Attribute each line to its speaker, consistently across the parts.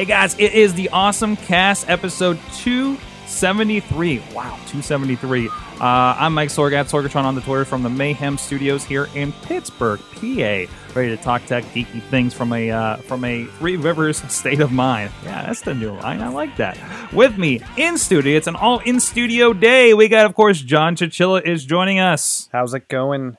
Speaker 1: Hey guys, it is the Awesome Cast episode 273. Wow, 273. Uh, I'm Mike Sorg at Sorgatron on the Twitter from the Mayhem Studios here in Pittsburgh, PA. Ready to talk tech, geeky things from a uh, from a Three Rivers state of mind. Yeah, that's the new line. I like that. With me in studio, it's an all in studio day. We got, of course, John Chichilla is joining us.
Speaker 2: How's it going?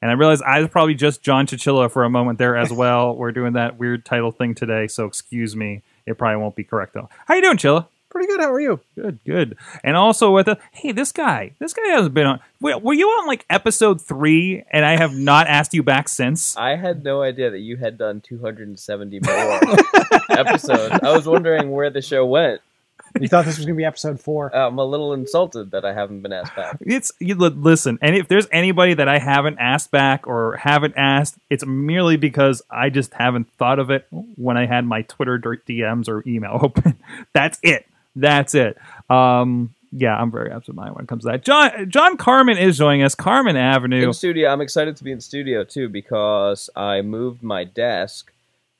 Speaker 1: And I realized I was probably just John Chichilla for a moment there as well. We're doing that weird title thing today, so excuse me. It probably won't be correct though. How you doing, Chilla?
Speaker 2: Pretty good. How are you?
Speaker 1: Good, good. And also with a hey, this guy, this guy hasn't been on. Wait, were you on like episode three? And I have not asked you back since.
Speaker 3: I had no idea that you had done 270 more episodes. I was wondering where the show went.
Speaker 2: You thought this was going to be episode four?
Speaker 3: I'm a little insulted that I haven't been asked back.
Speaker 1: It's you, li- listen, and if there's anybody that I haven't asked back or haven't asked, it's merely because I just haven't thought of it when I had my Twitter DMs or email open. That's it. That's it. Um, yeah, I'm very absent-minded when it comes to that. John John Carmen is joining us. Carmen Avenue.
Speaker 3: In studio, I'm excited to be in studio too because I moved my desk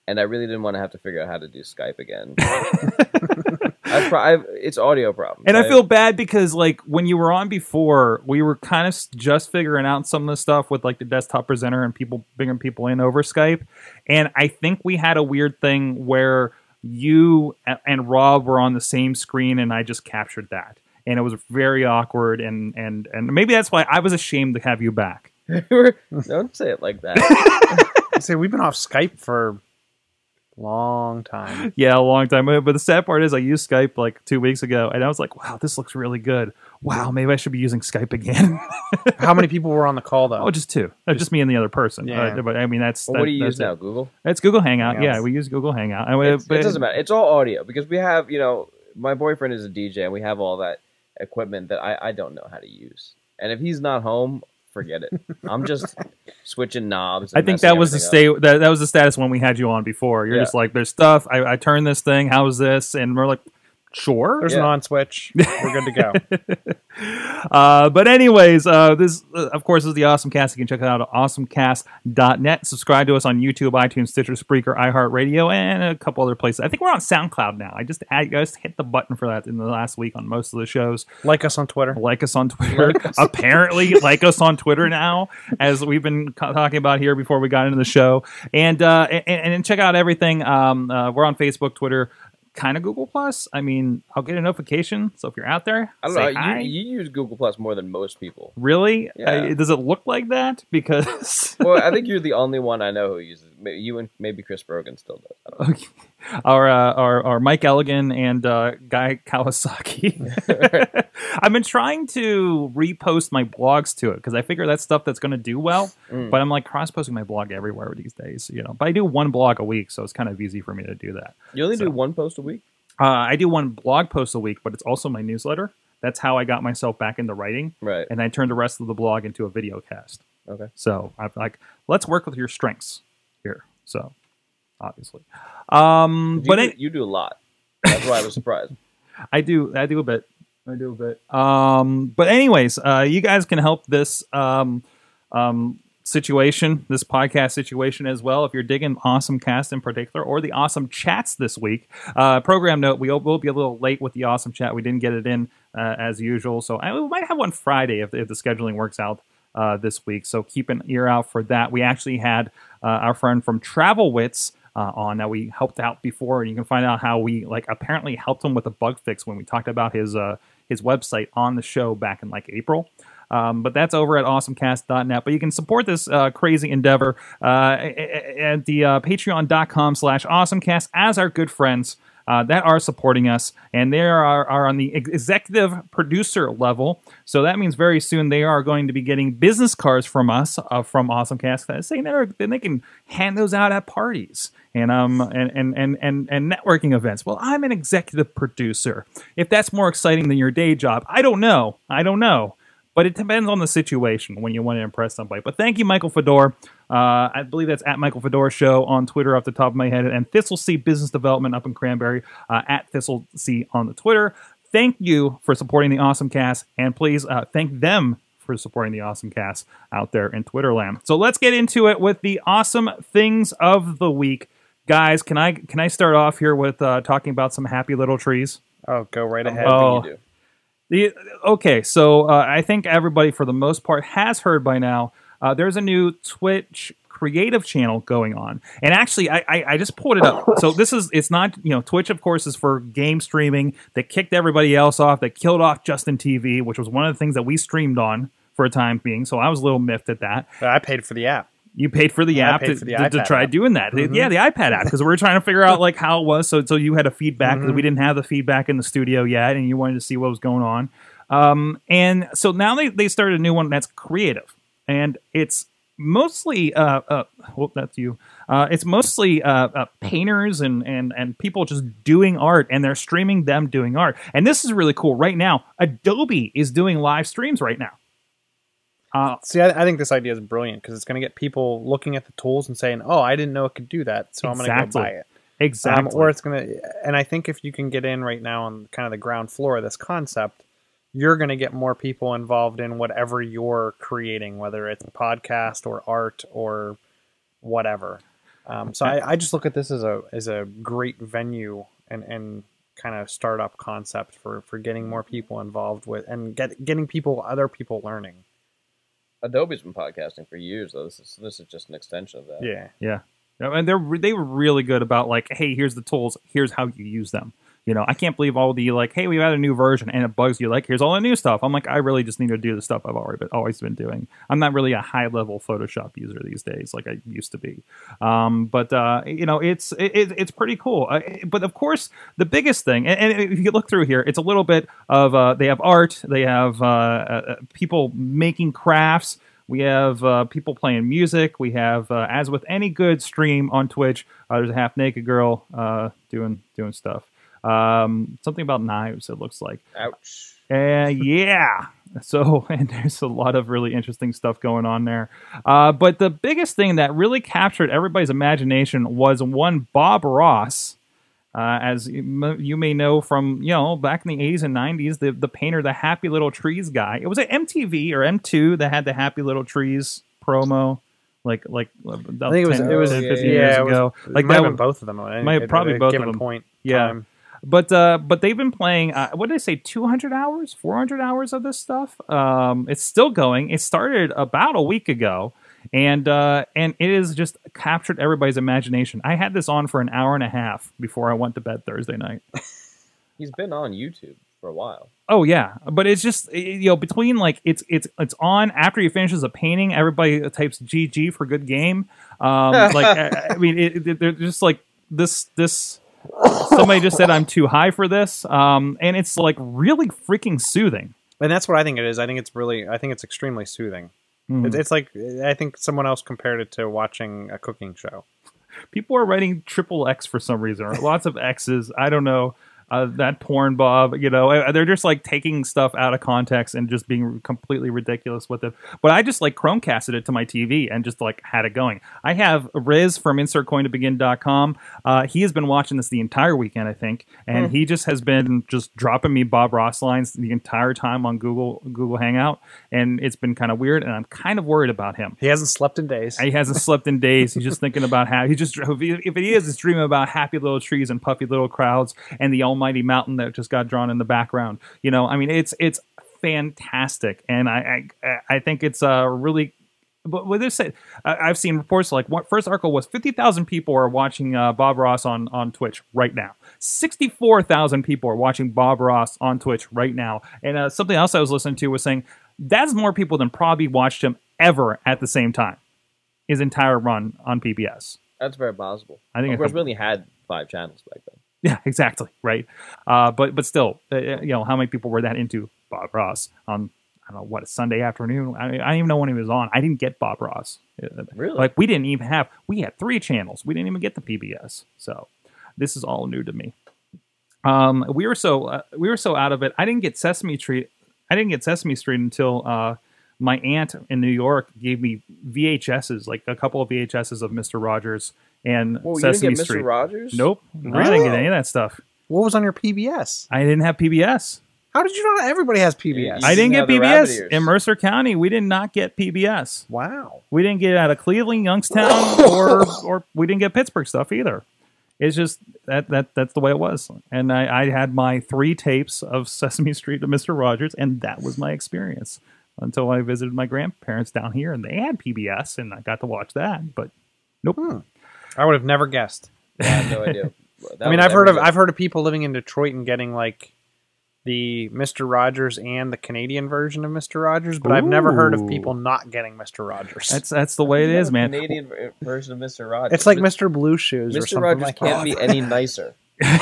Speaker 3: and I really didn't want to have to figure out how to do Skype again. I've pro- I've, it's audio problems.
Speaker 1: And I feel bad because like when you were on before, we were kind of just figuring out some of the stuff with like the desktop presenter and people bringing people in over Skype. And I think we had a weird thing where you and Rob were on the same screen, and I just captured that, and it was very awkward. And and and maybe that's why I was ashamed to have you back.
Speaker 3: don't say it like that.
Speaker 2: Say we've been off Skype for a long time.
Speaker 1: Yeah, a long time. But the sad part is, I used Skype like two weeks ago, and I was like, "Wow, this looks really good. Wow, maybe I should be using Skype again."
Speaker 2: How many people were on the call though?
Speaker 1: oh, just two, Uh, just me and the other person.
Speaker 2: Yeah.
Speaker 1: Uh, but I mean, that's
Speaker 3: Well,
Speaker 1: that-
Speaker 3: what do you use
Speaker 1: it.
Speaker 3: now? Google.
Speaker 1: It's Google Hangout.
Speaker 2: Hangouts.
Speaker 1: Yeah, we use Google Hangout. And we- but-
Speaker 3: it doesn't matter. It's all audio because we have, you know, my boyfriend is a DJ and we have all that equipment that I, I don't know how to use. And if he's not home, forget it. I'm just switching knobs.
Speaker 1: I think that was the state that, that was the status when we had you on before. You're
Speaker 3: Yeah.
Speaker 1: just like, there's stuff. I, I turned this thing. How's this? And we're like, sure.
Speaker 2: There's
Speaker 3: Yeah.
Speaker 2: an on switch. We're good to go.
Speaker 1: Uh, but anyways, uh, this uh, of course is the Awesome Cast. You can check it out at awesomecast.net. Subscribe to us on YouTube, iTunes, Stitcher, Spreaker, iHeartRadio, and a couple other places. I think we're on SoundCloud now. I just I just hit the button for that in the last week on most of the shows.
Speaker 2: like us on Twitter.
Speaker 1: like us on Twitter. Apparently, like us on Twitter now, as we've been co- talking about here before we got into the show. And uh, and, and check out everything. Um, uh, we're on Facebook, Twitter, kind of Google Plus. I mean, I'll get a notification. So if you're out there,
Speaker 3: I don't know. You, you use Google Plus more than most people.
Speaker 1: really?
Speaker 3: Yeah.
Speaker 1: Uh, does it look like that? Because
Speaker 3: Well, I think you're the only one I know who uses. You and maybe Chris Brogan still does. I
Speaker 1: our, uh, our our Mike Elgan and uh, Guy Kawasaki. I've been trying to repost my blogs to it because I figure that's stuff that's going to do well.
Speaker 3: Mm.
Speaker 1: But I'm like cross posting my blog everywhere these days, you know. But I do one blog a week, so it's kind of easy for me to do that.
Speaker 3: You only
Speaker 1: So-
Speaker 3: do one post a week.
Speaker 1: Uh, I do one blog post a week, but it's also my newsletter. That's how I got myself back into writing,
Speaker 3: Right.
Speaker 1: and I turned the rest of the blog into a video cast.
Speaker 3: Okay.
Speaker 1: So I'm like, let's work with your strengths here. So obviously, um,
Speaker 3: You
Speaker 1: but
Speaker 3: do,
Speaker 1: it,
Speaker 3: you do a lot. That's why I was surprised.
Speaker 1: I do. I do a bit. I do a bit. Um, but anyways, uh, you guys can help this um, um, situation, this podcast situation as well. If you're digging Awesome Cast in particular, or the Awesome Chats this week. Uh, program note: We will we'll be a little late with the Awesome Chat. We didn't get it in uh, as usual, so I, we might have one Friday if, if the scheduling works out. Uh, this week, so keep an ear out for that. We actually had uh, our friend from Travel Wits uh, on that we helped out before, and you can find out how we like apparently helped him with a bug fix when we talked about his uh, his website on the show back in like April. Um, but that's over at awesomecast.net. But you can support this uh, crazy endeavor uh, at the uh, patreon.com slash awesomecast as our good friends uh, that are supporting us, and they are, are on the executive producer level. So that means very soon they are going to be getting business cards from us uh, from AwesomeCast, saying they're, then they can hand those out at parties and um and, and and and and networking events. Well, I'm an executive producer. If that's more exciting than your day job, I don't know. I don't know. But it depends on the situation when you want to impress somebody. But thank you, Michael Fedor. Uh, I believe that's at Michael Fedor Show on Twitter off the top of my head, and Thistle C Business Development up in Cranberry uh, at Thistle C on the Twitter. Thank you for supporting the Awesome Cast, and please uh, thank them for supporting the Awesome Cast out there in Twitter land. So let's get into it with the awesome things of the week, guys. Can I can I start off here with uh, talking about some happy little trees?
Speaker 2: Oh, go right ahead.
Speaker 1: Oh. The, okay, so uh, I think everybody, for the most part, has heard by now. Uh, there's a new Twitch creative channel going on, and actually, I, I, I just pulled it up. So this is it's not you know Twitch, of course, is for game streaming. That kicked everybody else off. That killed off Justin TV, which was one of the things that we streamed on for a time being. So I was a little miffed at that.
Speaker 2: But I paid for the app.
Speaker 1: You paid for the
Speaker 2: Yeah,
Speaker 1: app to,
Speaker 2: the
Speaker 1: to, to try
Speaker 2: app.
Speaker 1: doing that.
Speaker 2: Mhm.
Speaker 1: Yeah, the iPad app because we were trying to figure out like how it was. So so you had a feedback because
Speaker 2: Mhm.
Speaker 1: we didn't have the feedback in the studio yet, and you wanted to see what was going on. Um, and so now they they started a new one that's creative, and it's mostly uh, uh well that's you. Uh, it's mostly uh, uh, painters and, and and people just doing art, and they're streaming them doing art. And this is really cool. Right now, Adobe is doing live streams right now. Uh,
Speaker 2: See, I, I think this idea is brilliant because it's going to get people looking at the tools and saying, "Oh, I didn't know it could do that, so I'm going to go buy it."
Speaker 1: exactly.
Speaker 2: Um, or it's going to, and I think if you can get in right now on kind of the ground floor of this concept, you're going to get more people involved in whatever you're creating, whether it's podcast or art or whatever. Um, so I, I just look at this as a as a great venue and and kind of startup concept for for getting more people involved with and get getting people other people learning.
Speaker 3: Adobe's been podcasting for years, though. This is this is just an extension of that.
Speaker 2: Yeah.
Speaker 1: Yeah, and they're they were really good about like, hey, here's the tools, here's how you use them. You know, I can't believe all the like, hey, we've had a new version, and it bugs you. Like, here's all the new stuff. I'm like, I really just need to do the stuff I've already been, always been doing. I'm not really a high level Photoshop user these days, like I used to be. Um, but uh, you know, it's it, it- it's pretty cool. Uh, but of course, the biggest thing, and, and if you look through here, it's a little bit of uh, they have art, they have uh, uh, people making crafts. We have uh, people playing music. We have, uh, as with any good stream on Twitch, uh, there's a half naked girl uh, doing doing stuff. Um, something about knives. It looks like.
Speaker 3: Ouch.
Speaker 1: Uh, yeah. So, and there's a lot of really interesting stuff going on there. Uh, but the biggest thing that really captured everybody's imagination was one Bob Ross. Uh, as you may know from, you know, back in the 80s and 90s, the, the painter, the Happy Little Trees guy. It was at MTV or M2 that had the Happy Little Trees promo. Like, like, uh,
Speaker 2: I think it was it was
Speaker 1: 10, 15
Speaker 2: yeah,
Speaker 1: years
Speaker 2: it was-
Speaker 1: ago.
Speaker 2: it
Speaker 1: Like
Speaker 2: might
Speaker 1: that
Speaker 2: have been
Speaker 1: was-
Speaker 2: both of them. at-
Speaker 1: might-
Speaker 2: at
Speaker 1: probably
Speaker 2: a
Speaker 1: both of
Speaker 2: given
Speaker 1: them.
Speaker 2: Point
Speaker 1: Yeah.
Speaker 2: time.
Speaker 1: But uh but they've been playing uh, what did i say 200 hours 400 hours of this stuff? Um it's still going. It started about a week ago and uh and it has just captured everybody's imagination. I had this on for an hour and a half before i went to bed thursday night.
Speaker 3: He's been on YouTube for a while.
Speaker 1: oh yeah. But it's just you know between like it's it's it's on. After he finishes a painting everybody types gg for good game. Um like I, I mean it, it, they're just like this this somebody just said i'm too high for this um and it's like really freaking soothing
Speaker 2: And that's what I think it is. I think it's really, I think it's extremely soothing.
Speaker 1: Mhm.
Speaker 2: It's, it's like I think someone else compared it to watching a cooking show.
Speaker 1: people are writing triple X for some reason, or lots of X's. I don't know. Uh, that porn Bob, you know, they're just like taking stuff out of context and just being completely ridiculous with it. But I just like Chromecasted it to my TV and just like had it going. I have Riz from InsertCoinToBegin.com. Uh, he has been watching this the entire weekend, I think, and he just has been just dropping me Bob Ross lines the entire time on Google Google Hangout, and it's been kind of weird. And I'm kind of worried about him.
Speaker 2: He hasn't slept in days.
Speaker 1: He hasn't slept in days. He's just thinking about how he just if he, is, it's dreaming about happy little trees and puffy little crowds and the almighty mountain that just got drawn in the background. You know, I mean, it's it's fantastic, and I I, I think it's a really. But with this said, I've seen reports like what first article was fifty thousand people are watching uh, Bob Ross on on Twitch right now. Sixty four thousand people are watching Bob Ross on Twitch right now. And uh, something else I was listening to was saying that's more people than probably watched him ever at the same time. His entire run on PBS.
Speaker 3: That's very possible.
Speaker 1: I think
Speaker 3: of course, we only had five channels back then.
Speaker 1: Yeah, exactly. Right. Uh, but but still, uh, you know, how many people were that into Bob Ross on I don't know what a Sunday afternoon? I, I didn't even know when he was on. I didn't get Bob Ross. Uh,
Speaker 3: Really?
Speaker 1: Like we didn't even have. We had three channels. We didn't even get the PBS. So this is all new to me. Um, we were so uh, we were so out of it. I didn't get Sesame Street. I didn't get Sesame Street until uh, my aunt in New York gave me VHSs, like a couple of VHSs of Mister Rogers and
Speaker 3: Well, you didn't
Speaker 1: Sesame
Speaker 3: get Mr.
Speaker 1: Street.
Speaker 3: Rogers?
Speaker 1: Nope, I didn't get any of that stuff.
Speaker 2: What was on your PBS?
Speaker 1: I didn't have PBS.
Speaker 2: How did you not? Everybody has PBS.
Speaker 1: I didn't
Speaker 3: didn't
Speaker 1: get
Speaker 3: have the rabbit
Speaker 1: PBS in Mercer County. We did not get PBS.
Speaker 2: wow.
Speaker 1: We didn't get out of Cleveland, Youngstown, or or we didn't get Pittsburgh stuff either. It's just that that that's the way it was. And I, I had my three tapes of Sesame Street to Mister Rogers, and that was my experience until I visited my grandparents down here, and they had PBS, and I got to watch that. But nope. Hmm.
Speaker 2: I would have never guessed.
Speaker 3: I have no idea. That
Speaker 2: I mean, I've heard of
Speaker 3: everything.
Speaker 2: I've heard of people living in Detroit and getting like the Mister Rogers and the Canadian version of Mister Rogers, but I've never heard of people not getting Mister Rogers.
Speaker 1: That's that's the way it
Speaker 3: You have
Speaker 1: man.
Speaker 3: Canadian ver- version of Mr. Rogers.
Speaker 2: it's like Mister Blue Shoes or
Speaker 3: Mr.
Speaker 2: something
Speaker 3: Rogers
Speaker 2: like
Speaker 3: can't
Speaker 2: that.
Speaker 3: be any nicer.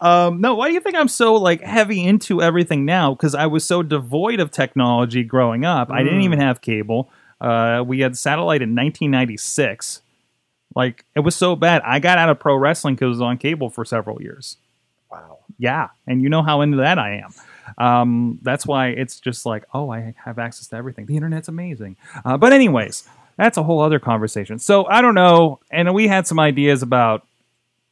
Speaker 1: Um, no, why do you think I'm so like heavy into everything now? Because I was so devoid of technology growing up. I didn't
Speaker 2: Mm.
Speaker 1: even have cable. Uh, we had satellite in 1996. Like it was so bad. I got out of pro wrestling because it was on cable for several years.
Speaker 2: wow.
Speaker 1: Yeah, and you know how into that I am. Um, that's why it's just like, oh, I have access to everything. The internet's amazing. Uh, but anyways, that's a whole other conversation. So I don't know. And we had some ideas about.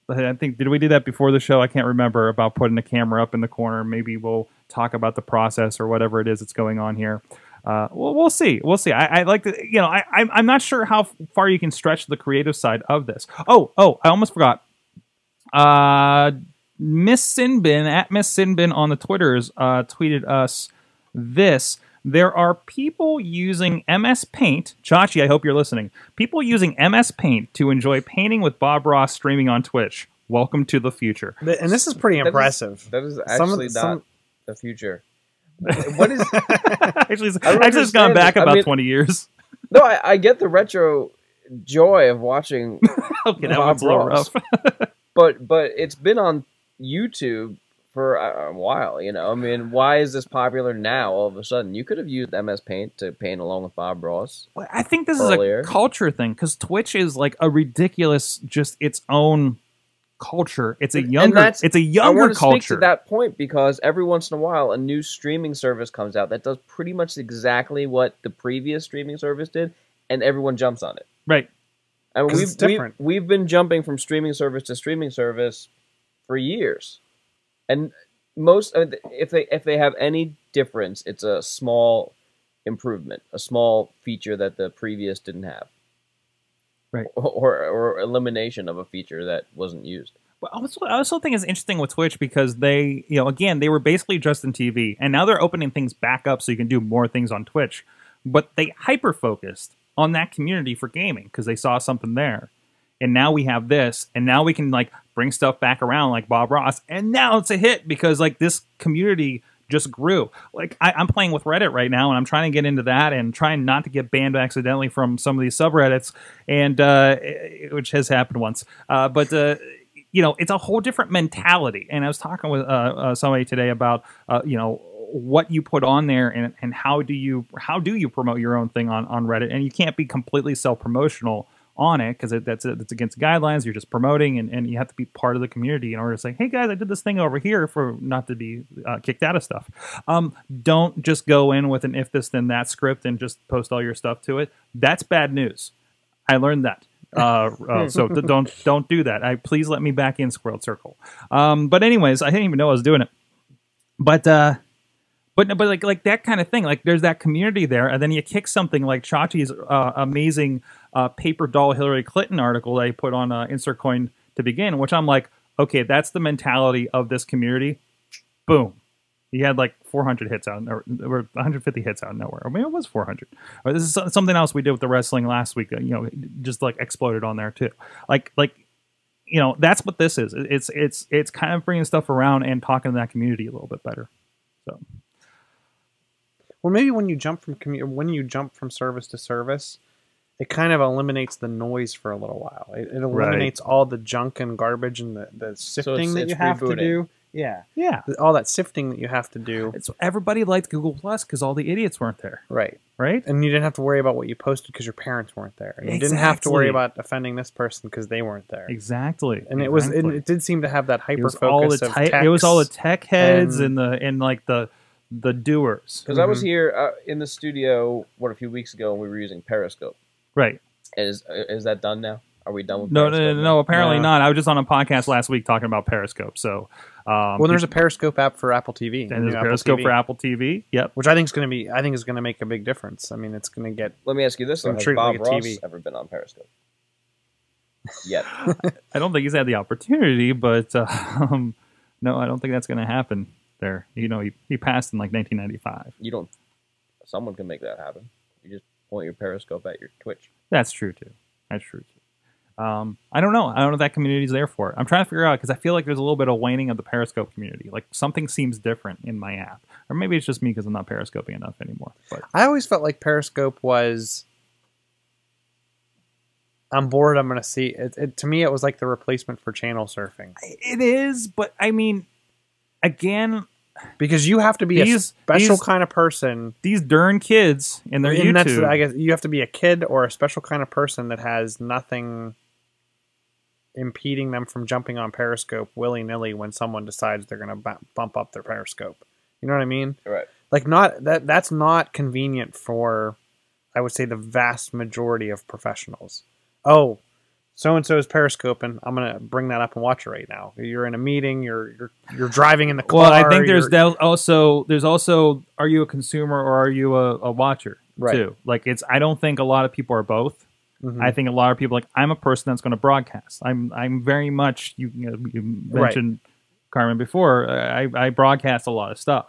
Speaker 1: I think did we do that before the show? I can't remember about putting the camera up in the corner. Maybe we'll talk about the process or whatever it is that's going on here. Uh, well, we'll see. We'll see. I, I like to, you know, I, I'm- I'm not sure how far you can stretch the creative side of this. Oh, oh, I almost forgot. Uh, Miss Sinbin at Miss Sinbin on the Twitters uh, tweeted us this. There are people using MS Paint. Chachi, I hope you're listening. People using MS Paint to enjoy painting with Bob Ross streaming on Twitch. Welcome to the future.
Speaker 2: And this is pretty
Speaker 3: That is-
Speaker 2: impressive.
Speaker 3: That is
Speaker 2: Some
Speaker 3: actually
Speaker 2: the-
Speaker 3: not
Speaker 2: some-
Speaker 3: the future. What is?
Speaker 1: actually, it's, actually, it's gone back
Speaker 3: it. I
Speaker 1: about
Speaker 3: mean-
Speaker 1: 20 years.
Speaker 3: No, I, I get the retro joy of watching,
Speaker 1: Okay, that
Speaker 3: Bob
Speaker 1: one's a little
Speaker 3: Ross.
Speaker 1: rough.
Speaker 3: but but it's been on YouTube for a, a while. You know, I mean, why is this popular now? All of a sudden, you could have used MS Paint to paint along with Bob Ross.
Speaker 1: Well, I think this
Speaker 3: Earlier.
Speaker 1: is a culture thing because Twitch is like a ridiculous, just its own culture. It's a younger, it's a
Speaker 3: I
Speaker 1: younger
Speaker 3: want to speak
Speaker 1: culture.
Speaker 3: to that point because every once in a while, a new streaming service comes out that does pretty much exactly what the previous streaming service did, and everyone jumps on it.
Speaker 1: right?
Speaker 3: I mean, we've. We've, we've been jumping from streaming service to streaming service for years, and most I mean, if they if they have any difference, it's a small improvement, a small feature that the previous didn't have,
Speaker 1: Right.
Speaker 3: Or or elimination of a feature that wasn't used.
Speaker 1: But also, I also think it's interesting with Twitch because they, you know, again, they were basically Justin TV, and now they're opening things back up so you can do more things on Twitch. But they hyper focused on that community for gaming because they saw something there, and now we have this, and now we can like bring stuff back around like Bob Ross, and now it's a hit because like this community just grew. Like I, I'm playing with Reddit right now, and I'm trying to get into that and trying not to get banned accidentally from some of these subreddits, and uh, which has happened once. Uh, but uh, you know, it's a whole different mentality. And I was talking with uh, uh, somebody today about uh, you know what you put on there and, and how do you how do you promote your own thing on, on Reddit, and you can't be completely self promotional on it because it, that's that's against guidelines. You're just promoting, and, and you have to be part of the community in order to say, "Hey guys, I did this thing over here for not to be uh, kicked out of stuff." Um, don't just go in with an if this then that script and just post all your stuff to it. That's bad news. I learned that. Uh, uh, so th- don't don't do that. I please let me back in Squirrel Circle. Um, but anyways, I didn't even know I was doing it. But uh, but but like like that kind of thing. Like there's that community there, and then you kick something like Chachi's uh, amazing uh, paper doll Hillary Clinton article that he put on uh, Insert Coin to begin, which I'm like, okay, that's the mentality of this community. Boom. He had like 400 hits out, or, or 150 hits out of nowhere. I mean, it was 400. Or this is something else we did with the wrestling last week. uh, You know, just like exploded on there too. Like like you know, that's what this is. It's it's it's kind of bringing stuff around and talking to that community a little bit better. So
Speaker 2: Well, maybe when you jump from commu- when you jump from service to service, it kind of eliminates the noise for a little while. It, it eliminates all the junk and garbage and the, the sifting that
Speaker 3: it's
Speaker 2: you have to do. Yeah,
Speaker 1: Yeah.
Speaker 2: all that sifting that you have to do.
Speaker 1: It's everybody liked Google Plus because all the idiots weren't there,
Speaker 2: Right.
Speaker 1: right?
Speaker 2: And you didn't have to worry about what you posted because your parents weren't there. And you didn't have to worry about offending this person because they weren't there.
Speaker 1: Exactly.
Speaker 2: And it was it,
Speaker 1: Exactly.
Speaker 2: it did seem to have that hyper
Speaker 1: was all
Speaker 2: focus
Speaker 1: the
Speaker 2: of
Speaker 1: it was all the tech heads
Speaker 2: and-
Speaker 1: and the and like the the doers.
Speaker 3: Because I was
Speaker 2: Mhm.
Speaker 3: here uh, in the studio what a few weeks ago, and we were using Periscope.
Speaker 1: Right.
Speaker 3: Is is that done now? Are we done with
Speaker 1: No, no,
Speaker 3: Periscope
Speaker 1: no,
Speaker 3: now?
Speaker 1: no, apparently
Speaker 2: No.
Speaker 1: not. I was just on a podcast last week talking about Periscope. So, um,
Speaker 2: well, there's a Periscope app for Apple TV.
Speaker 1: and there's
Speaker 2: new
Speaker 1: a
Speaker 2: Apple
Speaker 1: Periscope
Speaker 2: TV,
Speaker 1: for Apple TV. Yep.
Speaker 2: which I think is going to be. I think is going to make a big difference. I mean, it's going to get.
Speaker 3: Let me ask you this: though.
Speaker 2: I'm
Speaker 3: Has
Speaker 2: treating it
Speaker 3: Bob
Speaker 2: like a
Speaker 3: Ross
Speaker 2: TV.
Speaker 3: ever been on Periscope? Yet.
Speaker 1: I don't think he's had the opportunity, but uh, um, no, I don't think that's going to happen. There, you know, he, he passed in like 1995.
Speaker 3: you don't. Someone can make that happen. You just point your Periscope at your Twitch.
Speaker 1: That's true too. That's true too. Um, I don't know. I don't know if that community's there for it. I'm trying to figure out because I feel like there's a little bit of waning of the Periscope community. Like something seems different in my app, or maybe it's just me because I'm not periscoping enough anymore. But
Speaker 2: I always felt like Periscope was. I'm bored. I'm going to see it, it. To me, it was like the replacement for channel surfing
Speaker 1: it is. But I mean, again,
Speaker 2: because you have to be a special
Speaker 1: these-
Speaker 2: kind of person.
Speaker 1: these darn kids and their
Speaker 2: and that's,
Speaker 1: YouTube.
Speaker 2: I guess you have to be a kid or a special kind of person that has nothing impeding them from jumping on Periscope willy nilly when someone decides they're going to bu- bump up their Periscope. You know what I mean?
Speaker 3: Right.
Speaker 2: Like not that that's not convenient for I would say the vast majority of professionals. Oh, so and so is periscoping. I'm gonna bring that up and watch it right now. You're in a meeting. You're you're you're driving in the car.
Speaker 1: well, I think there's also there's also are you a consumer or are you a, a watcher
Speaker 2: Right.
Speaker 1: too? Like it's I don't think a lot of people are both.
Speaker 2: Mhm.
Speaker 1: I think a lot of people like I'm a person that's going to broadcast. I'm I'm very much you, you, know, you
Speaker 2: Right.
Speaker 1: mentioned Carmen before. I, I broadcast a lot of stuff.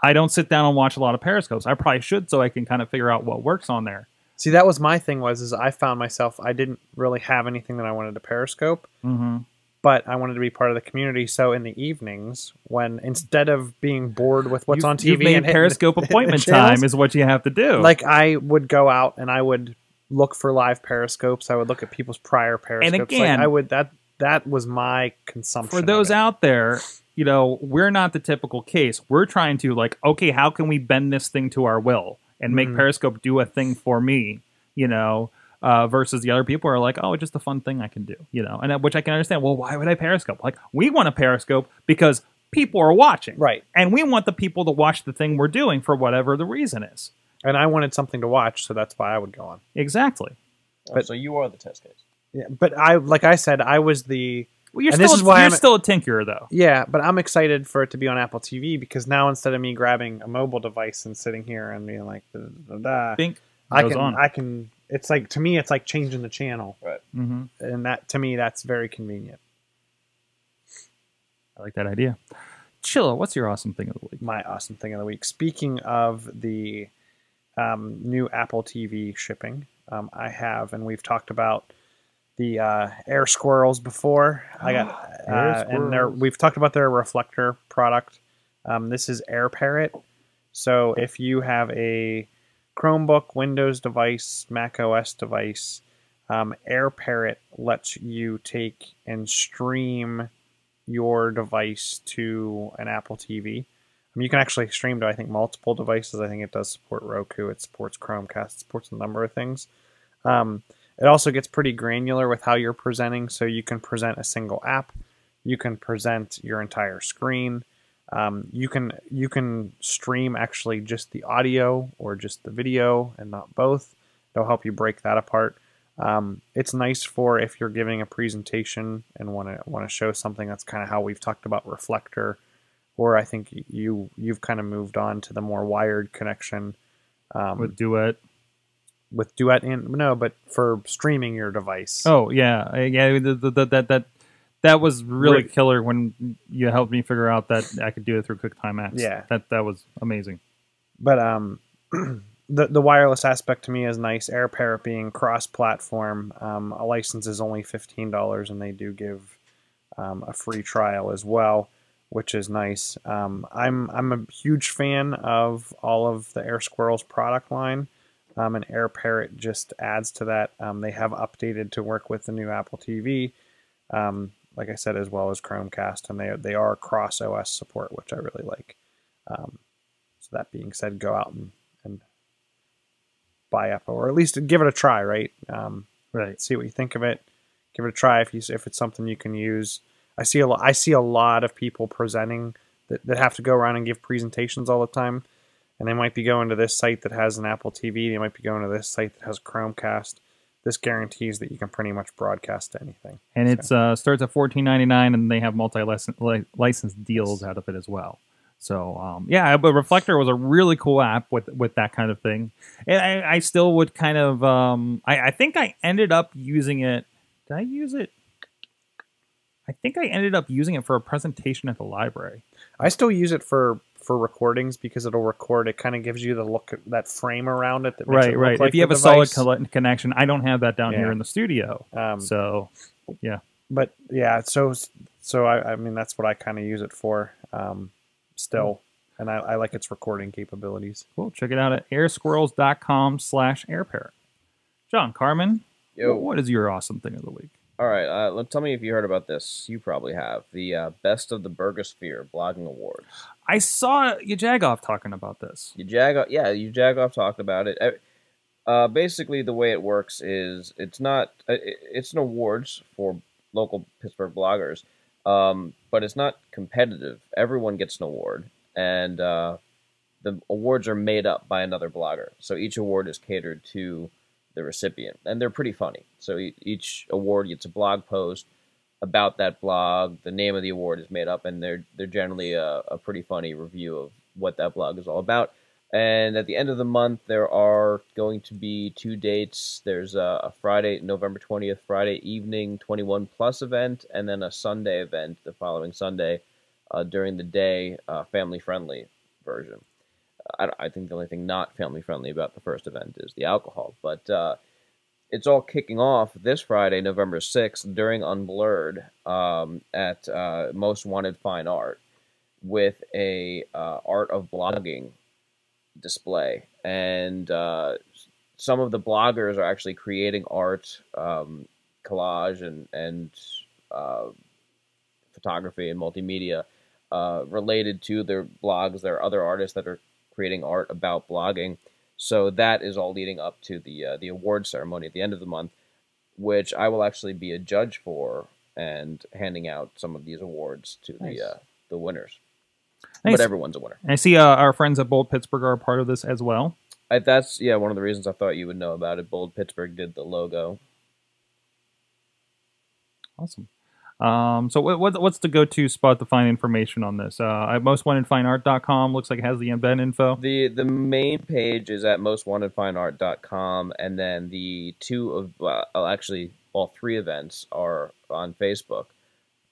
Speaker 1: I don't sit down and watch a lot of periscopes. I probably should so I can kind of figure out what works on there.
Speaker 2: See, that was my thing. Was is I found myself I didn't really have anything that I wanted to periscope,
Speaker 1: Mm-hmm.
Speaker 2: but I wanted to be part of the community. So in the evenings, when instead of being bored with what's
Speaker 1: you've,
Speaker 2: on TV, and
Speaker 1: Periscope
Speaker 2: the
Speaker 1: appointment time is what you have to do.
Speaker 2: like I would go out and I would look for live periscopes. I would look at people's prior periscopes. Like,
Speaker 1: again-
Speaker 2: I would that that was my consumption.
Speaker 1: for those out there, you know, we're not the typical case. We're trying to like, okay, how can we bend this thing to our will and make
Speaker 2: Mhm.
Speaker 1: Periscope do a thing for me? You know, uh, versus the other people are like, oh, it's just a fun thing I can do. You know, and which I can understand. Well, why would I Periscope? Like, we want to Periscope because people are watching,
Speaker 2: right?
Speaker 1: and we want the people to watch the thing we're doing for whatever the reason is.
Speaker 2: And I wanted something to watch, so that's why I would go on.
Speaker 1: Exactly.
Speaker 3: Oh,
Speaker 2: But-
Speaker 3: so you are the test case.
Speaker 2: Yeah, but I like I said, I was the
Speaker 1: Well, you're
Speaker 2: And
Speaker 1: still
Speaker 2: this is why
Speaker 1: you're
Speaker 2: I'm-
Speaker 1: still a tinkerer though.
Speaker 2: Yeah, but I'm excited for it to be on Apple TV because now instead of me grabbing a mobile device and sitting here and being like, da, da, da,
Speaker 1: Think
Speaker 2: I
Speaker 1: goes
Speaker 2: can,
Speaker 1: on.
Speaker 2: I can. It's like to me, it's like changing the channel,
Speaker 1: hmm
Speaker 2: and that to me, that's very convenient.
Speaker 1: I like that idea. Chilla, what's your awesome thing of the week?
Speaker 2: My awesome thing of the week. Speaking of the um, new Apple TV shipping, um, I have, and we've talked about the uh, Air Squirrels before. I got,
Speaker 1: Air
Speaker 2: uh, and we've talked about their reflector product. Um, this is Air Parrot. So if you have a Chromebook, Windows device, Mac OS device, um, Air Parrot lets you take and stream your device to an Apple TV. I mean, you can actually stream to I think multiple devices. I think it does support Roku, it supports Chromecast, it supports a number of things. Um, it also gets pretty granular with how you're presenting, so you can present a single app, you can present your entire screen, um, you can you can stream actually just the audio or just the video and not both. It'll help you break that apart. Um, it's nice for if you're giving a presentation and want to want to show something. That's kind of how we've talked about reflector, or I think you you've kind of moved on to the more wired connection um,
Speaker 1: With Duet.
Speaker 2: With Duet and no, but for streaming your device.
Speaker 1: Oh yeah, Uh, yeah. The, the, the, that that that was really killer when you helped me figure out that I could do it through QuickTime X.
Speaker 2: Yeah.
Speaker 1: that that was amazing.
Speaker 2: but um, the the wireless aspect to me is nice. AirParrot being cross-platform, um, a license is only fifteen dollars, and they do give um, a free trial as well, which is nice. Um, I'm I'm a huge fan of all of the Air Squirrels product line. Um, and Air Parrot just adds to that. Um, they have updated to work with the new Apple TV, um, like I said, as well as Chromecast, and they they are cross OS support, which I really like. Um, so that being said, go out and, and buy Echo, or at least give it a try. Right, um,
Speaker 1: Right.
Speaker 2: see what you think of it. Give it a try if you if it's something you can use. I see a lot. I see a lot of people presenting that, that have to go around and give presentations all the time, and they might be going to this site that has an Apple TV. They might be going to this site that has Chromecast. This guarantees that you can pretty much broadcast to anything.
Speaker 1: And
Speaker 2: So-
Speaker 1: it's uh, starts at fourteen ninety nine, and they have multi license deals out of it as well. So um, yeah, but Reflector was a really cool app with with that kind of thing, and I, I still would kind of um, I, I think I ended up using it. Did I use it? I think I ended up using it for a presentation at the library.
Speaker 2: I still use it for for recordings because it'll record. It kind of gives you the look that frame around it. That makes
Speaker 1: Right,
Speaker 2: it look
Speaker 1: right.
Speaker 2: like
Speaker 1: if you have
Speaker 2: the
Speaker 1: a solid
Speaker 2: device.
Speaker 1: connection, I don't have that down here in the studio.
Speaker 2: Um,
Speaker 1: So yeah.
Speaker 2: but yeah, so so I, I mean that's what I kind of use it for. Um, still, and I, I like its recording capabilities.
Speaker 1: cool. Check it out at airsquirrels.com slash airparrot. John Carmen,
Speaker 3: Yo.
Speaker 1: what is your awesome thing of the week?
Speaker 3: All right, uh, let tell me if you heard about this. You probably have the uh, Best of the Burgosphere Blogging Awards.
Speaker 1: I saw Yajagoff talking about this.
Speaker 3: You jag, yeah, you Jagoff talked about it. Uh, Uh, basically, the way it works is it's not uh, it's an awards for local Pittsburgh bloggers, um, but it's not competitive. Everyone gets an award, and uh, the awards are made up by another blogger. So each award is catered to the recipient, and they're pretty funny. So each award gets a blog post about that blog. The name of the award is made up, and they're they're generally a, a pretty funny review of what that blog is all about. And at the end of the month, there are going to be two dates. There's a, a Friday, November 20th, Friday evening 21 plus event, and then a Sunday event the following Sunday uh, during the day, uh, family friendly version. I, I think the only thing not family friendly about the first event is the alcohol, but uh, it's all kicking off this Friday, November 6th, during Unblurred um, at uh, Most Wanted Fine Art with a uh, art of blogging display, and uh, some of the bloggers are actually creating art, um, collage, and and uh, photography and multimedia uh, related to their blogs. There are other artists that are creating art about blogging, so that is all leading up to the uh, the award ceremony at the end of the month, which I will actually be a judge for and handing out some of these awards to
Speaker 1: Nice.
Speaker 3: the uh, the winners.
Speaker 1: Nice.
Speaker 3: But everyone's a winner.
Speaker 1: I see uh, our friends at Bold Pittsburgh are a part of this as well.
Speaker 3: I, that's yeah one of the reasons I thought you would know about it. Bold Pittsburgh did the logo.
Speaker 1: Awesome. Um, so what, what, what's the go-to spot to find information on this? Uh, at mostwantedfineart.com looks like it has the event info.
Speaker 3: The the main page is at mostwantedfineart.com, and then the two of well, actually all three events are on Facebook.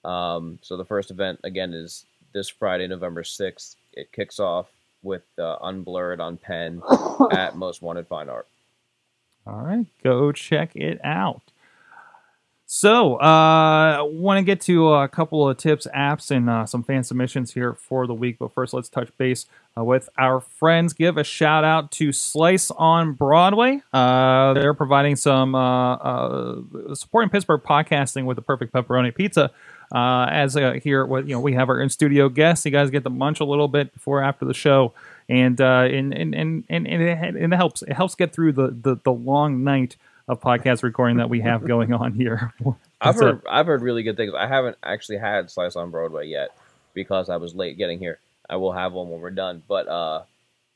Speaker 3: Um, so the first event again is this Friday, November sixth. It kicks off with uh, Unblurred on Penn at Most Wanted Fine Art.
Speaker 1: All right, go check it out. So, uh, want to get to a couple of tips, apps, and uh, some fan submissions here for the week. But first, let's touch base uh, with our friends. Give a shout out to Slice on Broadway. Uh, they're providing some uh, uh, supporting Pittsburgh podcasting with the perfect pepperoni pizza. As here, what you know, we have our in studio guests. You guys get to munch a little bit before after the show, and and and and and, and, it, and it helps. It helps get through the the, the long night of podcast recording that we have going on here.
Speaker 3: I've
Speaker 1: That's it.
Speaker 3: heard I've heard really good things. I haven't actually had Slice on Broadway yet because I was late getting here. I will have one when we're done, but uh,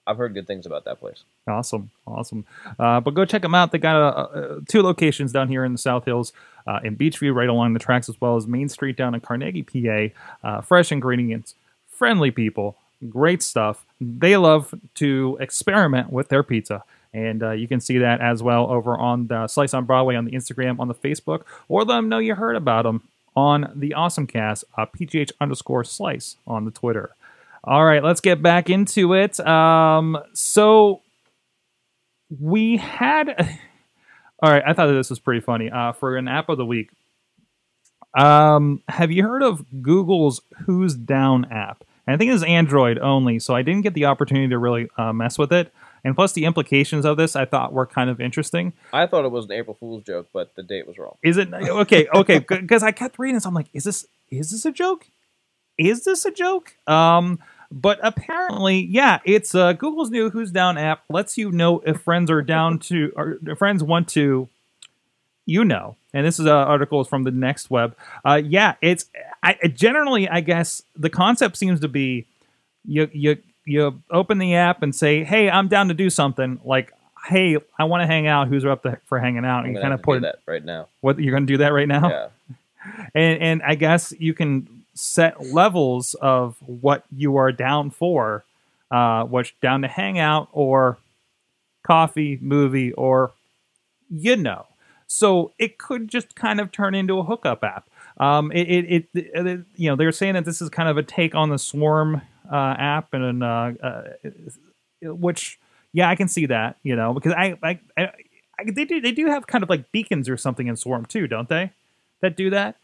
Speaker 3: I've heard good things about that place.
Speaker 1: Awesome, awesome. Uh, but go check them out. They got uh, uh, two locations down here in the South Hills, uh, in Beechview, right along the tracks, as well as Main Street down in Carnegie, PA. Uh, fresh ingredients, friendly people, great stuff. They love to experiment with their pizza. And uh, you can see that as well over on the Slice on Broadway on the Instagram, on the Facebook, or let them know you heard about them on the Awesome Cast, uh, PGH underscore Slice on the Twitter. All right, let's get back into it. Um, so we had all right i thought this was pretty funny uh, for an app of the week um, have you heard of google's who's down app and i think it's android only so i didn't get the opportunity to really uh, mess with it and plus the implications of this I thought were kind of interesting.
Speaker 3: I thought it was an April Fool's joke, but the date was wrong.
Speaker 1: Is it okay? Okay, because I kept reading this, I'm like, is this is this a joke? Is this a joke? Um, but apparently, yeah, it's uh, Google's new Who's Down app lets you know if friends are down to or friends want to, you know. And this is an article from the Next Web. Uh, yeah, it's I generally I guess the concept seems to be you you you open the app and say, hey, I'm down to do something like. Hey, I want to hang out. Who's up to, for hanging out? And you kind of put
Speaker 3: that right now.
Speaker 1: what you're going to do that right now
Speaker 3: Yeah.
Speaker 1: and and I guess you can set levels of what you are down for, uh, what's down to hang out or coffee, movie, or you know. So it could just kind of turn into a hookup app. Um, it, it, it, it you know they're saying that this is kind of a take on the Swarm uh, app and uh, uh, which yeah I can see that you know because I I, I, they do they do have kind of like beacons or something in Swarm too don't they that do that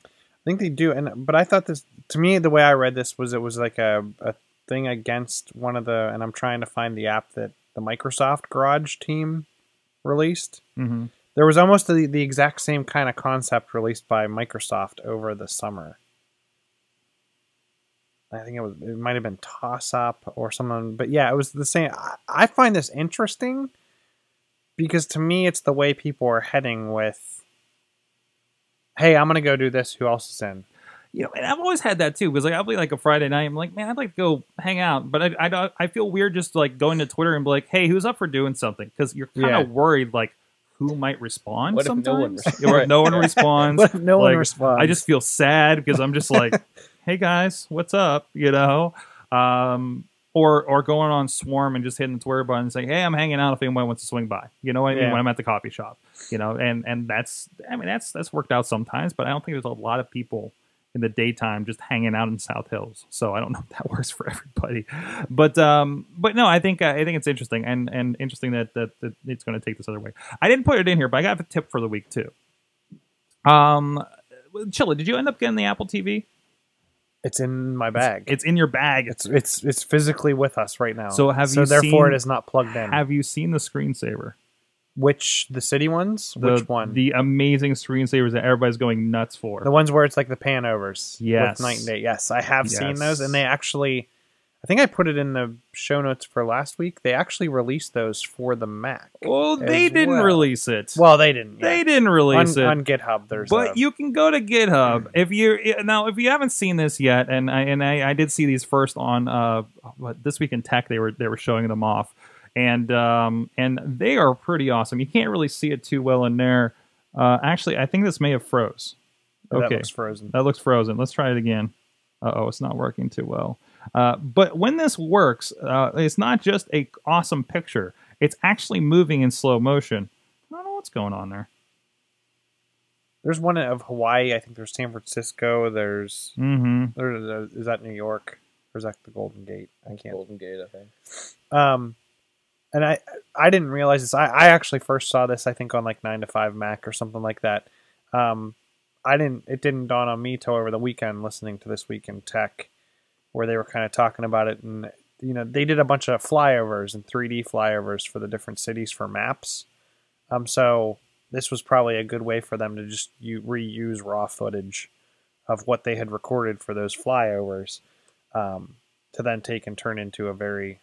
Speaker 2: I think they do, and but I thought this to me the way I read this was it was like a, a thing against one of the, and I'm trying to find the app that the Microsoft Garage team released.
Speaker 1: mm-hmm.
Speaker 2: There was almost the, the exact same kind of concept released by Microsoft over the summer. I think it was it might have been Toss Up or someone, but yeah, it was the same. I, I find this interesting because to me, it's the way people are heading with. Hey, I'm gonna go do this. Who else is in?
Speaker 1: you know, and I've always had that too. Because like I'll be like a Friday night, I'm like, man, I'd like to go hang out, but I I, I feel weird just like going to Twitter and be like, hey, who's up for doing something? Because you're kind of
Speaker 2: Yeah.
Speaker 1: worried like who might respond.
Speaker 3: What if no one
Speaker 1: sometimes.
Speaker 3: responds?
Speaker 1: No one responds.
Speaker 2: What if no one responds?
Speaker 1: I just feel sad because I'm just like, hey guys, what's up? You know, um, or or going on Swarm and just hitting the Twitter button and saying, hey, I'm hanging out if anyone wants to swing by. You know what I mean?
Speaker 2: Yeah.
Speaker 1: When I'm at the coffee shop, you know, and and that's I mean that's that's worked out sometimes, but I don't think there's a lot of people in the daytime just hanging out in South Hills. So I don't know if that works for everybody, but um, but no, I think I think it's interesting and and interesting that that, that it's going to take this other way. I didn't put it in here, but I got a tip for the week too. Um, Chilla, did you end up getting the Apple TV?
Speaker 2: It's in my bag.
Speaker 1: It's in your bag.
Speaker 2: It's it's it's physically with us right now.
Speaker 1: So have
Speaker 2: so
Speaker 1: you
Speaker 2: therefore
Speaker 1: seen-
Speaker 2: it is not plugged in.
Speaker 1: Have you seen the screensaver?
Speaker 2: Which the city ones?
Speaker 1: The,
Speaker 2: Which one?
Speaker 1: The amazing screensavers that everybody's going nuts for.
Speaker 2: The ones where it's like the pan overs.
Speaker 1: Yes.
Speaker 2: With night and day. Yes, I have seen those, and they actually, I think I put it in the show notes for last week. They actually released those for the Mac.
Speaker 1: well, they didn't
Speaker 2: well.
Speaker 1: release it.
Speaker 2: Well, they didn't.
Speaker 1: they
Speaker 2: yeah.
Speaker 1: didn't release
Speaker 2: on,
Speaker 1: it.
Speaker 2: on GitHub. There's
Speaker 1: but
Speaker 2: a-
Speaker 1: you can go to GitHub if you now if you haven't seen this yet, and I and I, I did see these first on uh what, this week in tech. They were they were showing them off, and um and they are pretty awesome. You can't really see it too well in there. Uh, actually, I think this may have froze.
Speaker 2: that
Speaker 1: Okay,
Speaker 2: looks frozen.
Speaker 1: that looks frozen. Let's try it again. Uh oh, it's not working too well. Uh, but when this works, uh, it's not just a awesome picture. It's actually moving in slow motion. I don't know what's going on there.
Speaker 2: There's one of Hawaii. I think there's San Francisco. There's
Speaker 1: Mm-hmm.
Speaker 2: there's uh, is that New York or is that the Golden Gate? I can't.
Speaker 3: Golden Gate, I think.
Speaker 2: Um, and I I didn't realize this. I, I actually first saw this I think on like nine to five Mac or something like that. Um, I didn't. It didn't dawn on me till over the weekend listening to this week in tech, where they were kind of talking about it, and you know they did a bunch of flyovers and 3D flyovers for the different cities for maps. Um, so this was probably a good way for them to just you reuse raw footage of what they had recorded for those flyovers um, to then take and turn into a very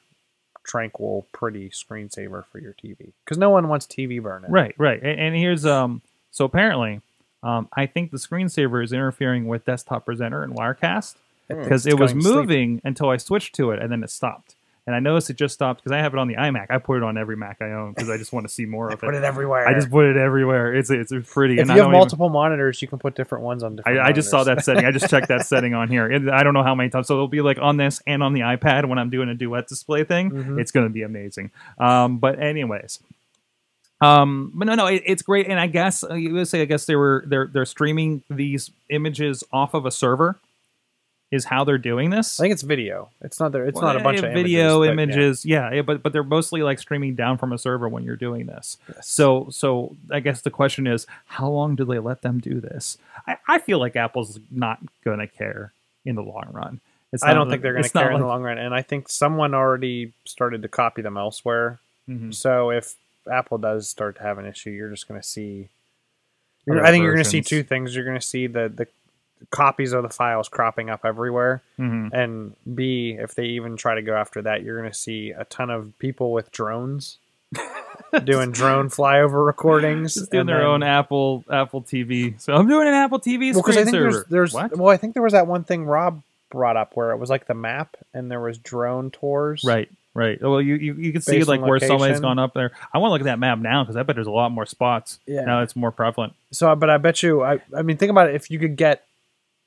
Speaker 2: tranquil, pretty screensaver for your TV. Because no one wants TV burning.
Speaker 1: Right, right. And, and here's um. So apparently, um, I think the screensaver is interfering with Desktop Presenter and Wirecast because it was
Speaker 2: to sleep.
Speaker 1: moving until I switched to it, and then it stopped. And I noticed it just stopped because I have it on the iMac. I put it on every Mac I own because I just want to see more of it.
Speaker 2: Put
Speaker 1: it.
Speaker 2: everywhere.
Speaker 1: I just put it everywhere. It's it's, pretty.
Speaker 2: if
Speaker 1: and I
Speaker 2: you have
Speaker 1: don't even-
Speaker 2: multiple monitors, you can put different ones on different.
Speaker 1: I, I just saw that setting. I just checked that setting on here. It, I don't know how many times. So it'll be like on this and on the iPad when I'm doing a duet display thing.
Speaker 2: Mhm.
Speaker 1: It's going to be amazing. Um, but anyways, um, but no, no, it, it's great. And I guess uh, you would say I guess they were they're they're streaming these images off of a server. Is how they're doing this.
Speaker 2: I think it's video. It's not there. It's
Speaker 1: Well,
Speaker 2: not a bunch of
Speaker 1: video
Speaker 2: images.
Speaker 1: images. Yeah, yeah, but but they're mostly like streaming down from a server when you're doing this.
Speaker 2: Yes.
Speaker 1: So so I guess the question is, how long do they let them do this? I, I feel like Apple's not gonna care in the long run. It's
Speaker 2: I don't
Speaker 1: like-
Speaker 2: think they're going to
Speaker 1: it's not
Speaker 2: care in the long run. And I think someone already started to copy them elsewhere.
Speaker 1: Mhm.
Speaker 2: So if Apple does start to have an issue, you're just going to see. I think you're going to see two things. You're going to see the the copies of the files cropping up everywhere,
Speaker 1: Mhm.
Speaker 2: and B, if they even try to go after that, you're going to see a ton of people with drones doing drone flyover recordings,
Speaker 1: Just doing
Speaker 2: and
Speaker 1: their
Speaker 2: then-
Speaker 1: own Apple Apple TV. So I'm doing an Apple TV
Speaker 2: Well, because I think
Speaker 1: screensaver.
Speaker 2: there's there's well, I think there was that one thing Rob brought up where it was like the map and there was drone tours.
Speaker 1: Right, right. Well, you you, you can see like where somebody's gone up there. I want to look at that map now because I bet there's a lot more spots.
Speaker 2: Yeah.
Speaker 1: Now it's more prevalent.
Speaker 2: So, but I bet you, I, I mean, think about it. If you could get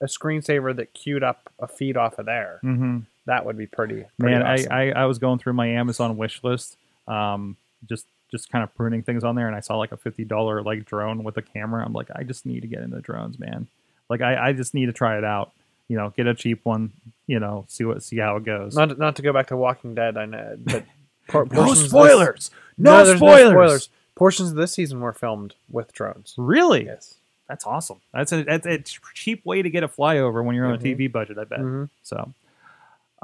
Speaker 2: a screensaver that queued up a feed off of there,
Speaker 1: Mm-hmm.
Speaker 2: that would be pretty. pretty
Speaker 1: Man,
Speaker 2: awesome.
Speaker 1: I, I I was going through my Amazon wish list, um, just just kind of pruning things on there, and I saw like a fifty dollar like drone with a camera. I'm like, I just need to get into drones, man. Like I, I just need to try it out. You know, get a cheap one. You know, see what see how it goes.
Speaker 2: not not to go back to Walking Dead. I know, but por-
Speaker 1: no
Speaker 2: of this-
Speaker 1: spoilers. No, spoilers.
Speaker 2: Portions of this season were filmed with drones.
Speaker 1: Really?
Speaker 2: Yes.
Speaker 1: That's awesome. That's a that's a cheap way to get a flyover when you're on a
Speaker 2: Mhm.
Speaker 1: TV budget. I bet.
Speaker 2: Mhm.
Speaker 1: So,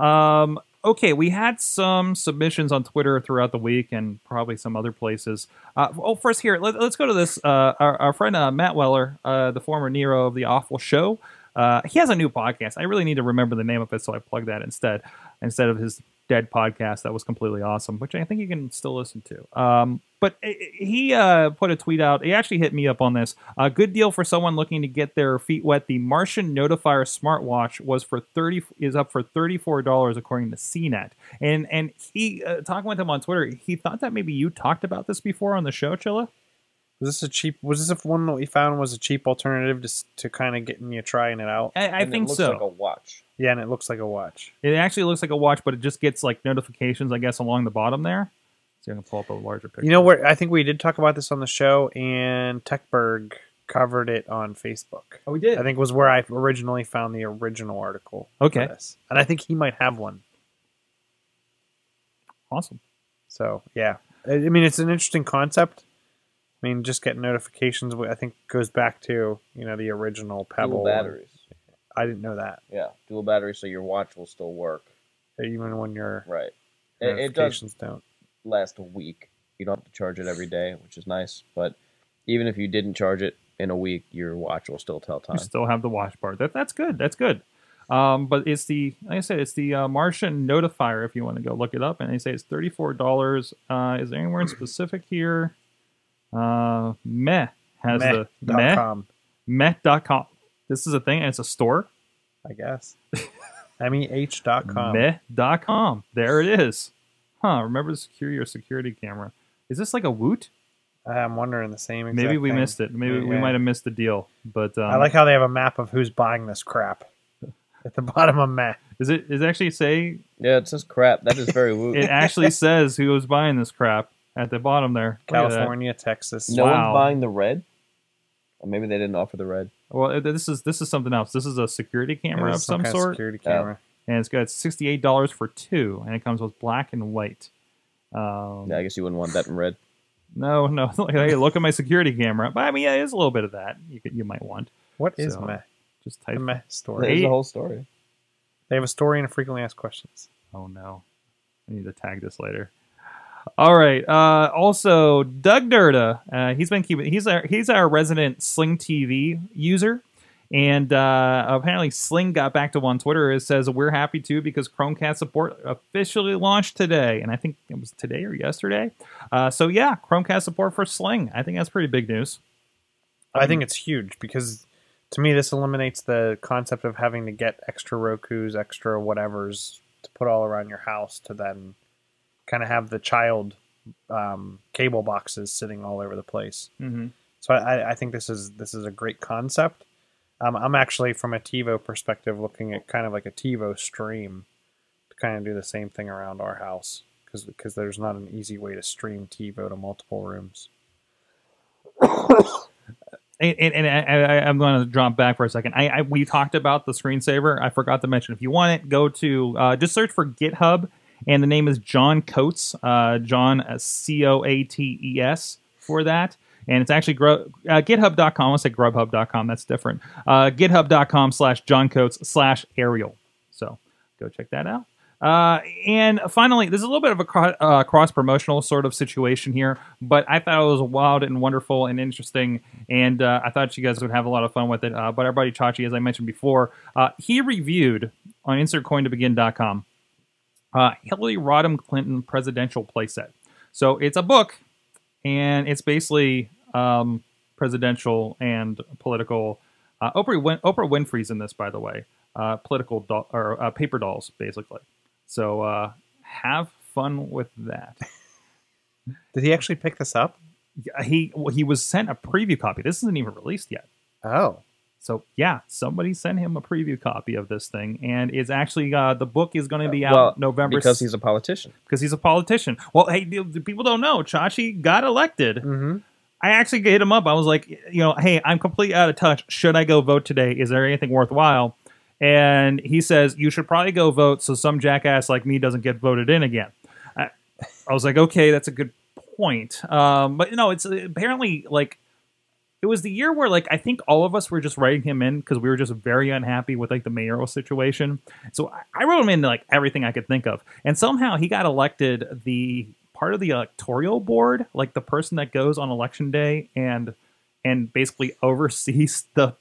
Speaker 1: um, okay, we had some submissions on Twitter throughout the week and probably some other places. Uh, oh, first here, let, us go to this. Uh, our, our friend uh, Matt Weller, uh, the former Nero of the Awful Show, uh, he has a new podcast. I really need to remember the name of it, so I plug that instead instead of his dead podcast that was completely awesome, which I think you can still listen to. Um, but i- i- he uh, put a tweet out. He actually hit me up on this. A good deal for someone looking to get their feet wet. The Martian Notifier smartwatch was for thirty is up for thirty four dollars according to CNET. And and he uh, talking with him on Twitter. He thought that maybe you talked about this before on the show, Chilla.
Speaker 2: Was this a cheap? Was this a one that we found was a cheap alternative to to kind of getting you trying it out?
Speaker 1: I, I
Speaker 3: And it
Speaker 1: think
Speaker 3: looks
Speaker 1: so.
Speaker 3: Like a watch.
Speaker 2: Yeah, and it looks like a watch.
Speaker 1: It actually looks like a watch, but it just gets like notifications, I guess, along the bottom there. So you can pull up a larger picture.
Speaker 2: You know what? I think we did talk about this on the show, and Techberg covered it on Facebook.
Speaker 1: Oh, we did.
Speaker 2: I think was where I originally found the original article. for
Speaker 1: Okay.
Speaker 2: this. and I think he might have one.
Speaker 1: awesome.
Speaker 2: So yeah, I I mean it's an interesting concept. I mean, just getting notifications. I think goes back to you know the original Pebble
Speaker 3: Dual batteries.
Speaker 2: I didn't know that.
Speaker 3: Yeah, dual batteries, so your watch will still work.
Speaker 2: Even when your
Speaker 3: Right. It, it does
Speaker 2: notifications don't.
Speaker 3: Last a week. You don't have to charge it every day, which is nice. But even if you didn't charge it in a week, your watch will still tell time.
Speaker 1: You still have the watch part. That that's good. That's good. Um, but it's the like I said, it's the uh, Martian Notifier. If you want to go look it up, and they say it's thirty four dollars. Uh, is there anywhere in specific here? Uh, Meh has
Speaker 2: Meh
Speaker 1: the
Speaker 2: dot
Speaker 1: Meh
Speaker 2: com,
Speaker 1: Meh.com. This is a thing. and It's a store.
Speaker 2: I guess. Meh dot com.
Speaker 1: Meh.com. There it is. Huh. Remember to secure your security camera. Is this like a Woot?
Speaker 2: I'm wondering the same. Exact
Speaker 1: Maybe we
Speaker 2: thing.
Speaker 1: missed it. Maybe we might have missed the deal. But um,
Speaker 2: I like how they have a map of who's buying this crap at the bottom of map.
Speaker 1: Is it? Is it actually say
Speaker 3: Yeah, it says crap. That is very woo.
Speaker 1: it actually says who was buying this crap at the bottom there. Look at that.
Speaker 2: California, Texas.
Speaker 3: no
Speaker 1: Wow.
Speaker 3: one's buying the red. Or maybe they didn't offer the red.
Speaker 1: Well, this is this is something else. This is a security camera of
Speaker 2: is
Speaker 1: some
Speaker 2: kind of
Speaker 1: sort,
Speaker 2: security
Speaker 3: Oh.
Speaker 2: camera.
Speaker 1: And it's got sixty eight dollars for two, and it comes with black and white. Um,
Speaker 3: Yeah, I guess you wouldn't want that in red.
Speaker 1: No, no. Hey, look at my security camera. But I mean, yeah, there's a little bit of that you could, you might want.
Speaker 2: What is
Speaker 1: So,
Speaker 2: Meh?
Speaker 1: Just
Speaker 2: The
Speaker 1: type.
Speaker 2: Meh story.
Speaker 3: There's the whole story.
Speaker 2: They have a story and a frequently asked questions.
Speaker 1: Oh no, I need to tag this later. All right. Uh, also, Doug Durda. Uh, he's been keeping. He's our he's our resident Sling TV user, and uh, apparently Sling got back to him on Twitter. It says we're happy too because Chromecast support officially launched today, and I think it was today or yesterday. Uh, so yeah, Chromecast support for Sling. I think that's pretty big news.
Speaker 2: I think it's huge because to me this eliminates the concept of having to get extra Roku's, extra whatevers to put all around your house to then kind of have the child um, cable boxes sitting all over the place.
Speaker 1: Mm-hmm.
Speaker 2: So I, I think this is this is a great concept. Um, I'm actually from a TiVo perspective looking at kind of like a TiVo stream to kind of do the same thing around our house because because there's not an easy way to stream TiVo to multiple rooms.
Speaker 1: and, and, and I, I'm going to drop back for a second. I, I we talked about the screensaver. I forgot to mention. If you want it, go to uh, just search for GitHub, and the name is John Coates. Uh, John uh, C O A T E S for that. And it's actually gro- uh, GitHub.com. Let's say Grubhub.com. That's different. Uh, GitHub.com slash John Coates slash Aerial. So go check that out. Uh, and finally, there's a little bit of a cro- uh, cross promotional sort of situation here, but I thought it was wild and wonderful and interesting, and uh, I thought you guys would have a lot of fun with it. Uh, but our buddy Chachi, as I mentioned before, uh, he reviewed on InsertCoinToBegin.com uh, Hillary Rodham Clinton presidential playset. So it's a book, and it's basically um, presidential and political. Uh, Oprah, Win- Oprah Winfrey's in this, by the way. Uh, political doll- or uh, paper dolls, basically. So uh, have fun with that.
Speaker 2: Did he actually pick this up?
Speaker 1: Yeah, He well, he was sent a preview copy. This isn't even released yet.
Speaker 2: Oh,
Speaker 1: So yeah, somebody sent him a preview copy of this thing, and it's actually uh, the book is going to be out
Speaker 3: well,
Speaker 1: November
Speaker 3: because he's a politician.
Speaker 1: because he's a politician. Well, hey, people don't know Chachi got elected.
Speaker 2: mm-hmm.
Speaker 1: I actually hit him up. I was like, you know, hey, I'm completely out of touch. Should I go vote today? Is there anything worthwhile? And he says you should probably go vote so some jackass like me doesn't get voted in again. I, I was like, okay, that's a good point. Um, but no, it's apparently like it was the year where like I think all of us were just writing him in because we were just very unhappy with like the mayoral situation. So I, I wrote him in like everything I could think of, and somehow he got elected the part of the electoral board, like the person that goes on election day and and basically oversees the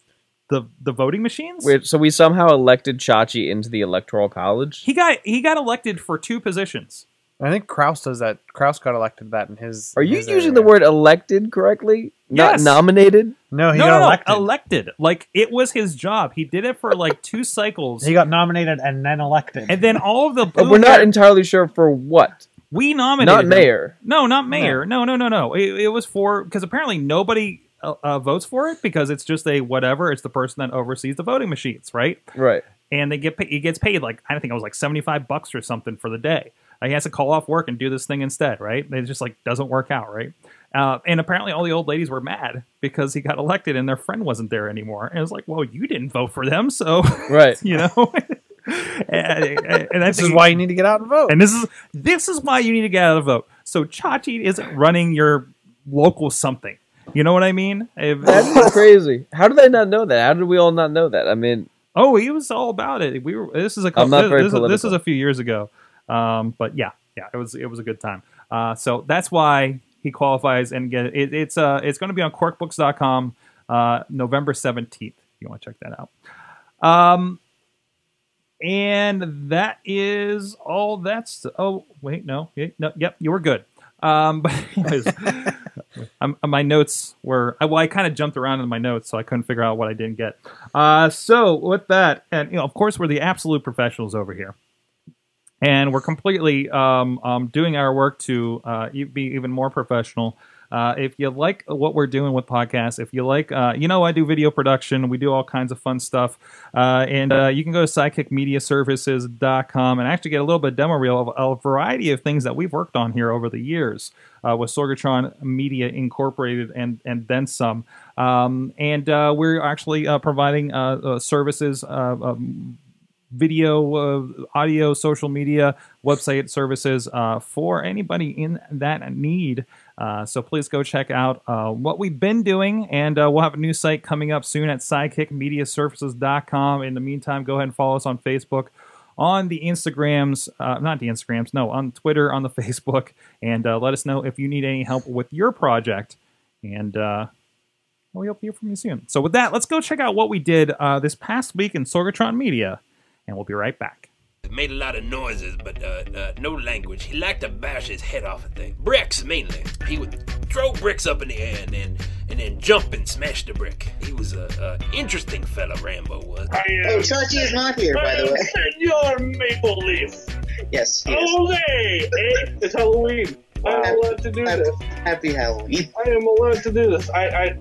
Speaker 1: the the voting machines.
Speaker 3: Weird. So we somehow elected Chachi into the electoral college.
Speaker 1: He got he got elected for two positions.
Speaker 2: I think Kraus does that. Kraus got elected that in his.
Speaker 3: Are you
Speaker 2: his
Speaker 3: using
Speaker 2: area.
Speaker 3: the word elected correctly?
Speaker 1: Yes.
Speaker 3: Not nominated?
Speaker 2: No, he
Speaker 1: no,
Speaker 2: got
Speaker 1: no, no,
Speaker 2: elected.
Speaker 1: elected. Like it was his job. He did it for like two cycles.
Speaker 2: he got nominated and then elected.
Speaker 1: and then all of the
Speaker 3: But we're not entirely sure for what.
Speaker 1: We nominated
Speaker 3: Not
Speaker 1: him.
Speaker 3: mayor.
Speaker 1: No, not mayor. No, no, no, no. It, it was for because apparently nobody uh, uh, votes for it because it's just a whatever. It's the person that oversees the voting machines, right?
Speaker 3: Right.
Speaker 1: And they get pay- he gets paid like I think it was like seventy five bucks or something for the day. Uh, he has to call off work and do this thing instead, right? It just like doesn't work out, right? Uh, and apparently all the old ladies were mad because he got elected and their friend wasn't there anymore. And it was like, well, you didn't vote for them, so
Speaker 3: Right.
Speaker 1: you know. and, and I
Speaker 2: this is why you need to get out and vote.
Speaker 1: and this is this is why you need to get out of vote. So Chachi isn't running your local something. You know what I mean? If-
Speaker 3: That's crazy. How did I not know that? How did we all not know that? I mean,
Speaker 1: oh, he was all about it. We were. This is a.
Speaker 3: I'm not very
Speaker 1: this, is- this
Speaker 3: political.
Speaker 1: is a few years ago. Um, but yeah, yeah, it was it was a good time. Uh, so that's why he qualifies and get it. It's uh it's going to be on quirkbooks.com uh, November seventeenth. You want to check that out. Um, and that is all. That's oh wait no no yep you were good. Um, but anyways, um, my notes were well I kind of jumped around in my notes so I couldn't figure out what I didn't get. Uh, so with that, and you know of course we're the absolute professionals over here. And we're completely um, um, doing our work to uh, be even more professional. Uh, if you like what we're doing with podcasts, if you like, uh, you know, I do video production. We do all kinds of fun stuff. Uh, and uh, you can go to sidekickmediaservices.com and actually get a little bit of demo reel of a variety of things that we've worked on here over the years uh, with Sorgatron Media Incorporated and, and then some. Um, and uh, we're actually providing services. Um, video, uh, audio, social media, website services uh, for anybody in that need. Uh, so please go check out uh, what we've been doing, and uh, we'll have a new site coming up soon at sidekickmediaservices.com. In the meantime, go ahead and follow us on Facebook, on the Instagrams, uh, not the Instagrams, no, on Twitter, on the Facebook, and uh, let us know if you need any help with your project. And we hope to hear from you soon. So with that, let's go check out what we did this past week in Sorgatron Media and we'll be right back.
Speaker 4: Made a lot of noises, but uh, uh, no language. He liked to bash his head off a thing. Bricks, mainly. He would throw bricks up in the air and then and then jump and smash the brick. He was a, a interesting fella, Rambo was.
Speaker 5: Oh, Chachi is not here, by the way.
Speaker 6: Senor Maple Leaf.
Speaker 5: Yes, he is.
Speaker 6: Hey, hey, it's Halloween. I'm
Speaker 5: Happy-
Speaker 6: allowed to do
Speaker 5: happy,
Speaker 6: this.
Speaker 5: happy Halloween.
Speaker 6: I am allowed to do this. I, I,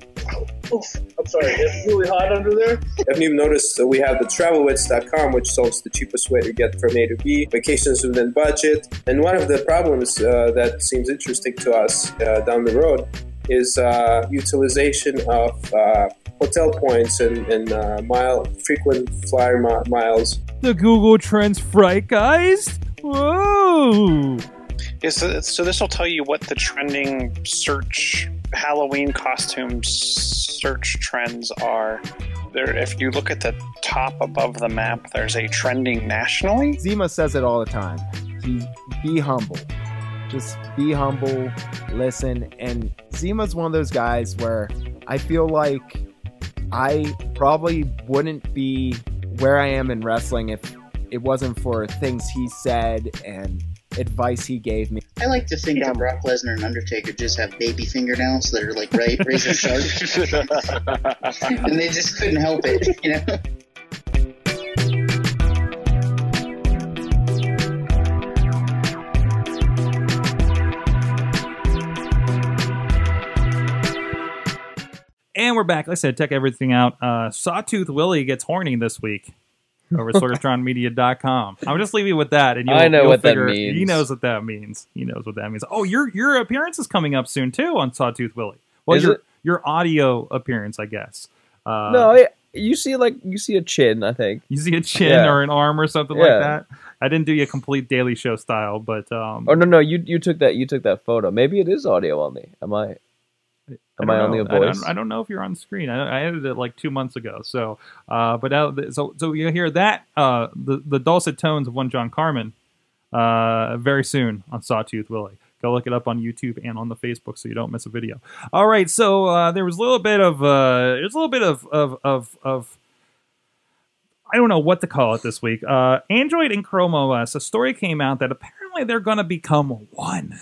Speaker 6: I'm sorry. It's really hot under there.
Speaker 7: If you've noticed, uh, we have the travelwits.com, which solves the cheapest way to get from A to B, vacations within budget. And one of the problems uh, that seems interesting to us uh, down the road is uh, utilization of uh, hotel points and, and uh, mile frequent flyer mi- miles.
Speaker 1: The Google Trends Frightgeist? Whoa!
Speaker 8: So, so this will tell you what the trending search Halloween costume search trends are. there, if you look at the top above the map, there's a trending nationally.
Speaker 9: Zima says it all the time. He be humble. Just be humble, listen. And Zima's one of those guys where I feel like I probably wouldn't be where I am in wrestling if it wasn't for things he said and advice he gave me.
Speaker 5: I like to think that Brock Lesnar and Undertaker just have baby fingernails that are like right razor sharp, and they just couldn't help it, you know.
Speaker 1: And we're back. Like I said, check everything out. Uh, Sawtooth Willie gets horny this week over at SorgatronMedia.com. I'll just leave you with that. And you'll,
Speaker 3: I know
Speaker 1: you'll
Speaker 3: what that means.
Speaker 1: He knows what that means. He knows what that means. Oh, your your appearance is coming up soon too on Sawtooth Willie. Well,
Speaker 3: Is
Speaker 1: your
Speaker 3: it?
Speaker 1: your audio appearance, I guess. Uh,
Speaker 3: no, I, you see like you see a chin. I think
Speaker 1: you see a chin
Speaker 3: Yeah.
Speaker 1: or an arm or something
Speaker 3: Yeah.
Speaker 1: like that. I didn't do a complete Daily Show style, but um,
Speaker 3: Oh no, no, you you took that you took that photo. Maybe it is audio only. Am I? Am I,
Speaker 1: don't
Speaker 3: only a
Speaker 1: know. I
Speaker 3: voice?
Speaker 1: don't, I don't know if you're on screen. I, I edited it like two months ago. So, uh, but now, so so you hear that uh, the the dulcet tones of one John Carmen uh, very soon on Sawtooth Willie. Go look it up on YouTube and on the Facebook so you don't miss a video. All right, so uh, there was a little bit of uh, there's a little bit of of of, of I don't know what to call it this week. Uh, Android and Chrome OS. A story came out that apparently they're going to become one,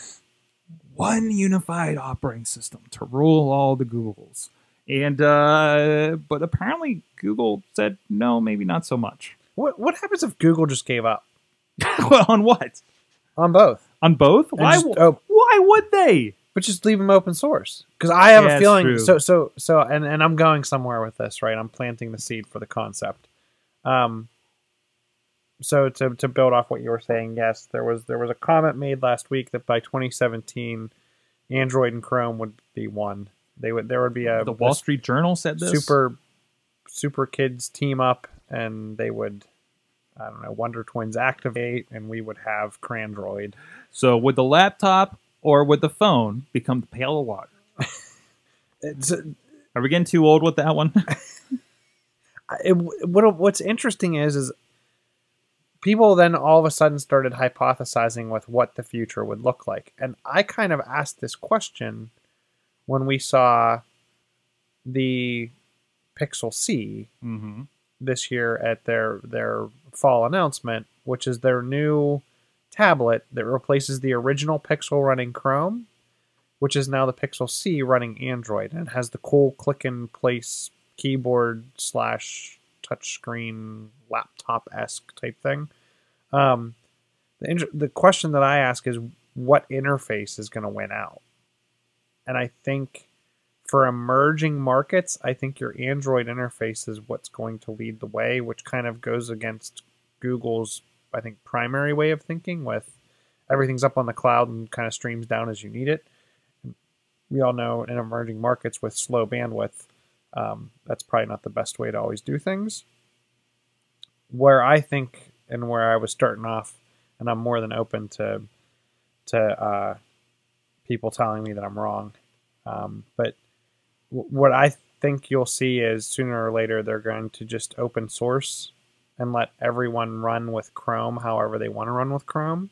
Speaker 1: one unified operating system to rule all the Googles. And uh, but apparently Google said no, maybe not so much.
Speaker 2: What what happens if Google just gave up
Speaker 1: well, on what?
Speaker 2: on both?
Speaker 1: On both?
Speaker 2: And
Speaker 1: Why?
Speaker 2: just op-
Speaker 1: why would they?
Speaker 2: but just leave them open source because I have
Speaker 1: Yeah,
Speaker 2: a feeling. So so so, and and I'm going somewhere with this, right? I'm planting the seed for the concept. Um. So to to build off what you were saying, yes, there was there was a comment made last week that by 2017, Android and Chrome would be one. They would there would be a
Speaker 1: The Wall Street Journal said this.
Speaker 2: super super kids team up and they would I don't know Wonder Twins activate and we would have Crandroid.
Speaker 1: So would the laptop or would the phone become the pail of water?
Speaker 2: It's,
Speaker 1: Are we getting too old with that one?
Speaker 2: it, what what's interesting is is people then all of a sudden started hypothesizing with what the future would look like and i kind of asked this question when we saw the pixel c
Speaker 1: mm-hmm.
Speaker 2: this year at their their fall announcement which is their new tablet that replaces the original pixel running chrome which is now the pixel c running android and has the cool click and place keyboard slash touchscreen laptop esque type thing. Um, the inter- the question that I ask is what interface is going to win out, and I think for emerging markets, I think your Android interface is what's going to lead the way, which kind of goes against Google's I think primary way of thinking with everything's up on the cloud and kind of streams down as you need it. We all know in emerging markets with slow bandwidth, um, that's probably not the best way to always do things. Where I think and where I was starting off, and I'm more than open to to uh, people telling me that I'm wrong. Um, but w- what I think you'll see is sooner or later they're going to just open source and let everyone run with Chrome however they want to run with Chrome,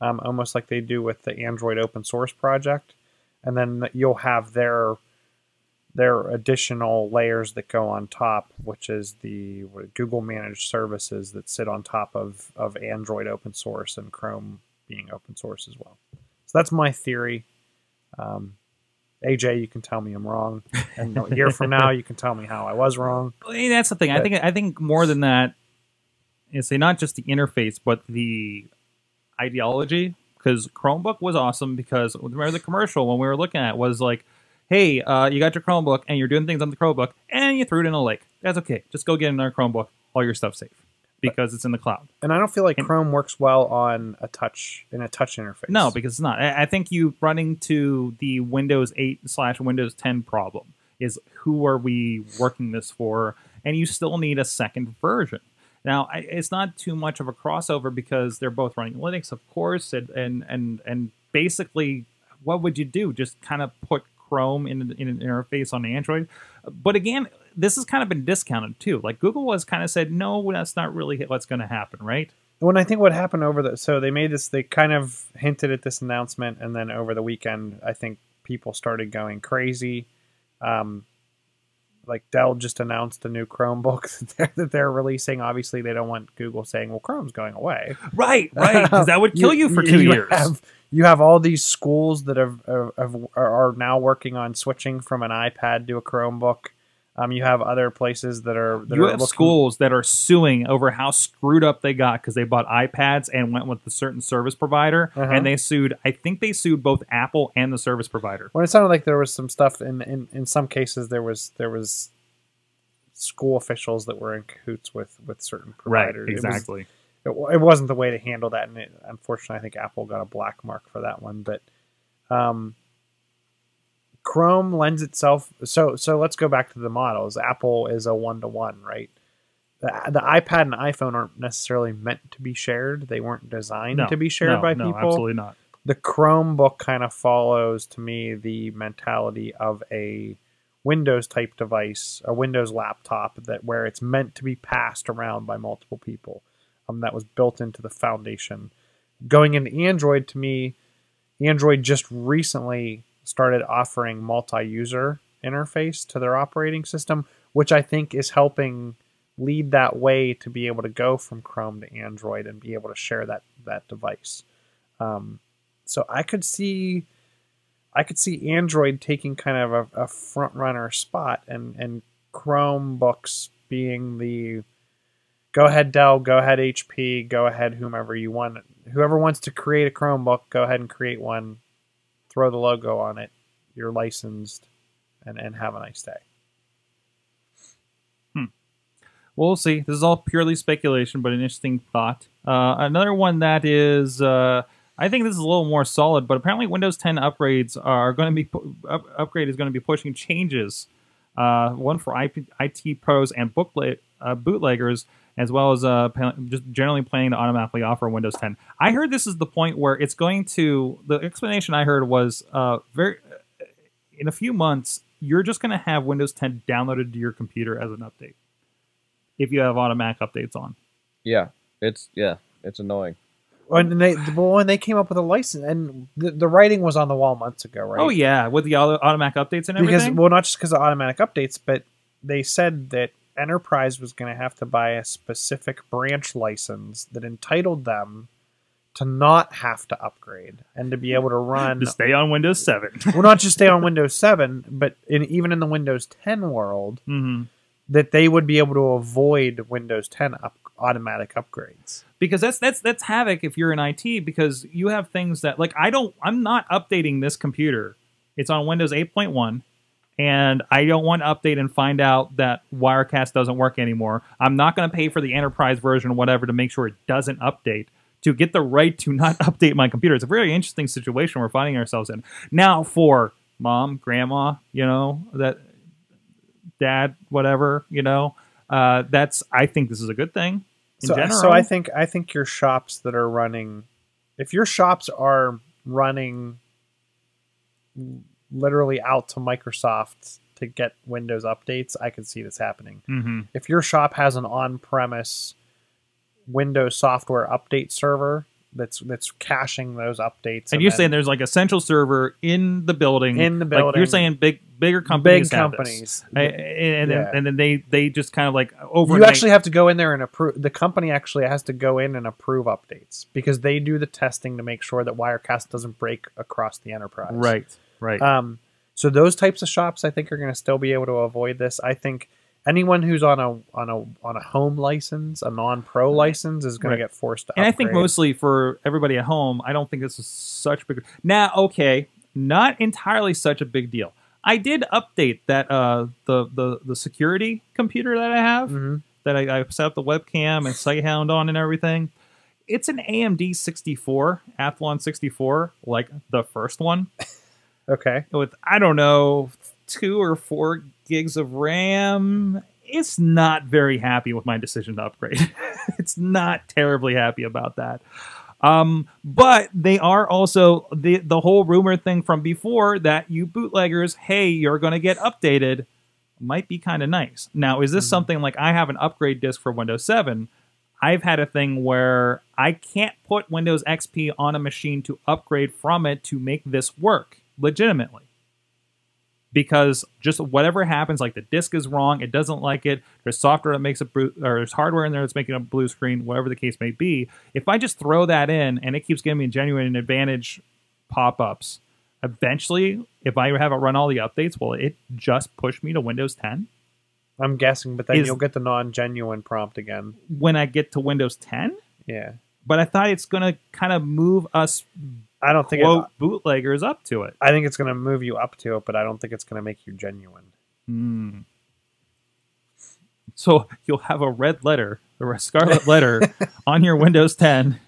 Speaker 2: um, almost like they do with the Android open source project, and then you'll have their their additional layers that go on top, which is the Google managed services that sit on top of, of Android open source and Chrome being open source as well. So that's my theory. Um, AJ, you can tell me I'm wrong, and a year from now, you can tell me how I was wrong.
Speaker 1: Well, that's the thing. I think I think more than that is say not just the interface, but the ideology. Because Chromebook was awesome. Because remember the commercial when we were looking at it was like, "Hey, uh, you got your Chromebook and you're doing things on the Chromebook, and you threw it in a lake. That's okay. Just go get another Chromebook. All your stuff's safe because it's in the cloud."
Speaker 2: And I don't feel like Chrome works well on a touch in a touch interface.
Speaker 1: No, because it's not. I, I think you run into the Windows 8 slash Windows 10 problem is who are we working this for? And you still need a second version. Now, I, it's not too much of a crossover because they're both running Linux, of course, and and and, and basically, what would you do? Just kind of put Chrome in, in an interface on Android. But again, this has kind of been discounted too. Like Google has kind of said, no, that's not really what's going to happen, right?
Speaker 2: When I think what happened over the so they made this they kind of hinted at this announcement and then over the weekend I think people started going crazy. Um, like Dell just announced a new Chromebook that they're, that they're releasing. Obviously, they don't want Google saying, "Well, Chrome's going away."
Speaker 1: Right, right, because that would kill you, for two
Speaker 2: you
Speaker 1: years.
Speaker 2: Have, you have all these schools that have, have, are now working on switching from an iPad to a Chromebook. Um, you have other places that are that
Speaker 1: you
Speaker 2: are
Speaker 1: have
Speaker 2: looking-
Speaker 1: schools that are suing over how screwed up they got because they bought iPads and went with a certain service provider,
Speaker 2: Uh-huh.
Speaker 1: and they sued. I think they sued both Apple and the service provider.
Speaker 2: When it sounded like there was some stuff in, in, in some cases there was there was school officials that were in cahoots with with certain providers. It was-
Speaker 1: exactly.
Speaker 2: It, wa- it wasn't the way to handle that, and it, unfortunately, I think Apple got a black mark for that one. But um, Chrome lends itself. So so let's go back to the models. Apple is a one to one, right? The, the iPad and iPhone aren't necessarily meant to be shared. They weren't designed
Speaker 1: No,
Speaker 2: to be shared
Speaker 1: no,
Speaker 2: by
Speaker 1: no,
Speaker 2: people
Speaker 1: absolutely not.
Speaker 2: the Chromebook kind of follows to me the mentality of a Windows type device, a Windows laptop that where it's meant to be passed around by multiple people. Um, that was built into the foundation. Going into Android, to me, Android just recently started offering multi-user interface to their operating system, which I think is helping lead that way to be able to go from Chrome to Android and be able to share that that device. Um, so I could see, I could see Android taking kind of a, a front runner spot, and and Chromebooks being the go ahead Dell, go ahead HP, go ahead whomever you want, whoever wants to create a Chromebook, go ahead and create one, throw the logo on it, you're licensed, and and have a nice day.
Speaker 1: We'll see. This is all purely speculation, but an interesting thought. Uh, another one that is, uh, I think this is a little more solid, but apparently Windows 10 upgrades are going to be up, upgrade is going to be pushing changes. Uh, one for IP, IT pros and booklet, uh, bootleggers, as well as uh, just generally planning to automatically offer Windows 10. I heard this is the point where it's going to. The explanation I heard was uh, very in a few months you're just going to have Windows 10 downloaded to your computer as an update if you have automatic updates on.
Speaker 3: Yeah, it's yeah, it's annoying.
Speaker 2: When they well, when they came up with a license, and the, the writing was on the wall months ago, right?
Speaker 1: Oh yeah, with the auto- automatic updates and everything.
Speaker 2: because
Speaker 1: everything.
Speaker 2: well, not just because of automatic updates, but they said that enterprise was going to have to buy a specific branch license that entitled them to not have to upgrade and to be able to run
Speaker 1: to stay on Windows 7.
Speaker 2: well, not just stay on Windows 7, but in, even in the Windows 10 world,
Speaker 1: hmm
Speaker 2: that they would be able to avoid Windows 10 up, automatic upgrades.
Speaker 1: because that's that's that's havoc if you're in IT because you have things that like I don't I'm not updating this computer. It's on Windows 8.1 and I don't want to update and find out that Wirecast doesn't work anymore. I'm not going to pay for the enterprise version or whatever to make sure it doesn't update to get the right to not update my computer. It's a very interesting situation we're finding ourselves in. Now for mom, grandma, you know, that dad, whatever, you know, uh, that's I think this is a good thing in
Speaker 2: so,
Speaker 1: general.
Speaker 2: so I think I think your shops that are running, if your shops are running literally out to Microsoft to get Windows updates, I could see this happening.
Speaker 1: Mhm.
Speaker 2: If your shop has an on-premise Windows software update server that's that's caching those updates,
Speaker 1: And you're
Speaker 2: then-
Speaker 1: saying there's like a central server in the building.
Speaker 2: In the
Speaker 1: Like you're saying big bigger companies
Speaker 2: big companies.
Speaker 1: I- and,
Speaker 2: Yeah.
Speaker 1: then, and then they they just kind of like over
Speaker 2: you actually have to go in there and approve. The company actually has to go in and approve updates because they do the testing to make sure that Wirecast doesn't break across the enterprise.
Speaker 1: right right
Speaker 2: Um, so those types of shops, I think, are going to still be able to avoid this. I think anyone who's on a on a on a home license, a non-pro license, is going
Speaker 1: Right.
Speaker 2: to get forced to.
Speaker 1: and I think mostly for everybody at home, I don't think this is such a big. Now, okay, not entirely such a big deal. I did update that uh the the the security computer that I have
Speaker 2: Mhm.
Speaker 1: that I, I set up the webcam and Sighthound on and everything. It's an AMD 64, Athlon 64, like the first one.
Speaker 2: Okay.
Speaker 1: with I don't know two or four gigs of RAM. It's not very happy with my decision to upgrade. it's not terribly happy about that. Um, but they are also the the whole rumor thing from before that you bootleggers, hey, you're going to get updated. might be kind of nice. Now, is this
Speaker 2: Mm-hmm.
Speaker 1: something like I have an upgrade disk for Windows 7? I've had a thing where I can't put Windows XP on a machine to upgrade from it to make this work legitimately. Because just whatever happens, like the disk is wrong, it doesn't like it. There's software that makes a blue, or there's hardware in there that's making a blue screen, whatever the case may be. If I just throw that in and it keeps giving me genuine advantage pop ups, eventually, if I have it run all the updates, will it just push me to Windows 10
Speaker 2: I'm guessing, but then
Speaker 1: Is-
Speaker 2: you'll get the non-genuine prompt again.
Speaker 1: when I get to Windows 10?
Speaker 2: Yeah,
Speaker 1: But I thought it's going to kind of move us
Speaker 2: I don't think.
Speaker 1: quote
Speaker 2: It,
Speaker 1: bootleggers up to it.
Speaker 2: I think it's going to move you up to it, but I don't think it's going to make you genuine.
Speaker 1: Hmm. So you'll have a red letter or a scarlet letter on your Windows 10.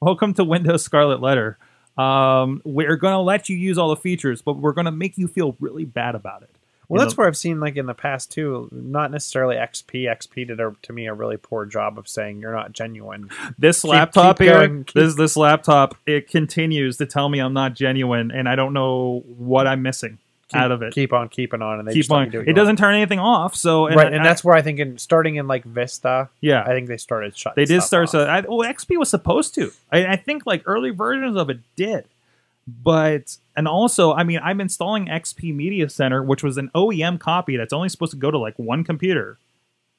Speaker 1: Welcome to Windows Scarlet Letter. Um, we're going to let you use all the features, but we're going to make you feel really bad about it.
Speaker 2: Well,
Speaker 1: You
Speaker 2: that's
Speaker 1: know,
Speaker 2: where I've seen like in the past too. Not necessarily XP. XP did a, to me a really poor job of saying you're not genuine.
Speaker 1: this
Speaker 2: keep-
Speaker 1: laptop
Speaker 2: keep
Speaker 1: here,
Speaker 2: keep-
Speaker 1: this this laptop, it continues to tell me I'm not genuine, and I don't know what I'm missing out of it.
Speaker 2: Keep on keeping on, and they
Speaker 1: Keep on.
Speaker 2: do
Speaker 1: It
Speaker 2: you
Speaker 1: doesn't turn anything off. So
Speaker 2: want. right, and
Speaker 1: I-
Speaker 2: that's where I think in starting in like Vista,
Speaker 1: yeah.
Speaker 2: I think they started shutting.
Speaker 1: They did start. So, I, well, XP was supposed to. I, I think like early versions of it did, but and also, I mean, I'm installing XP Media Center, which was an OEM copy that's only supposed to go to like one computer,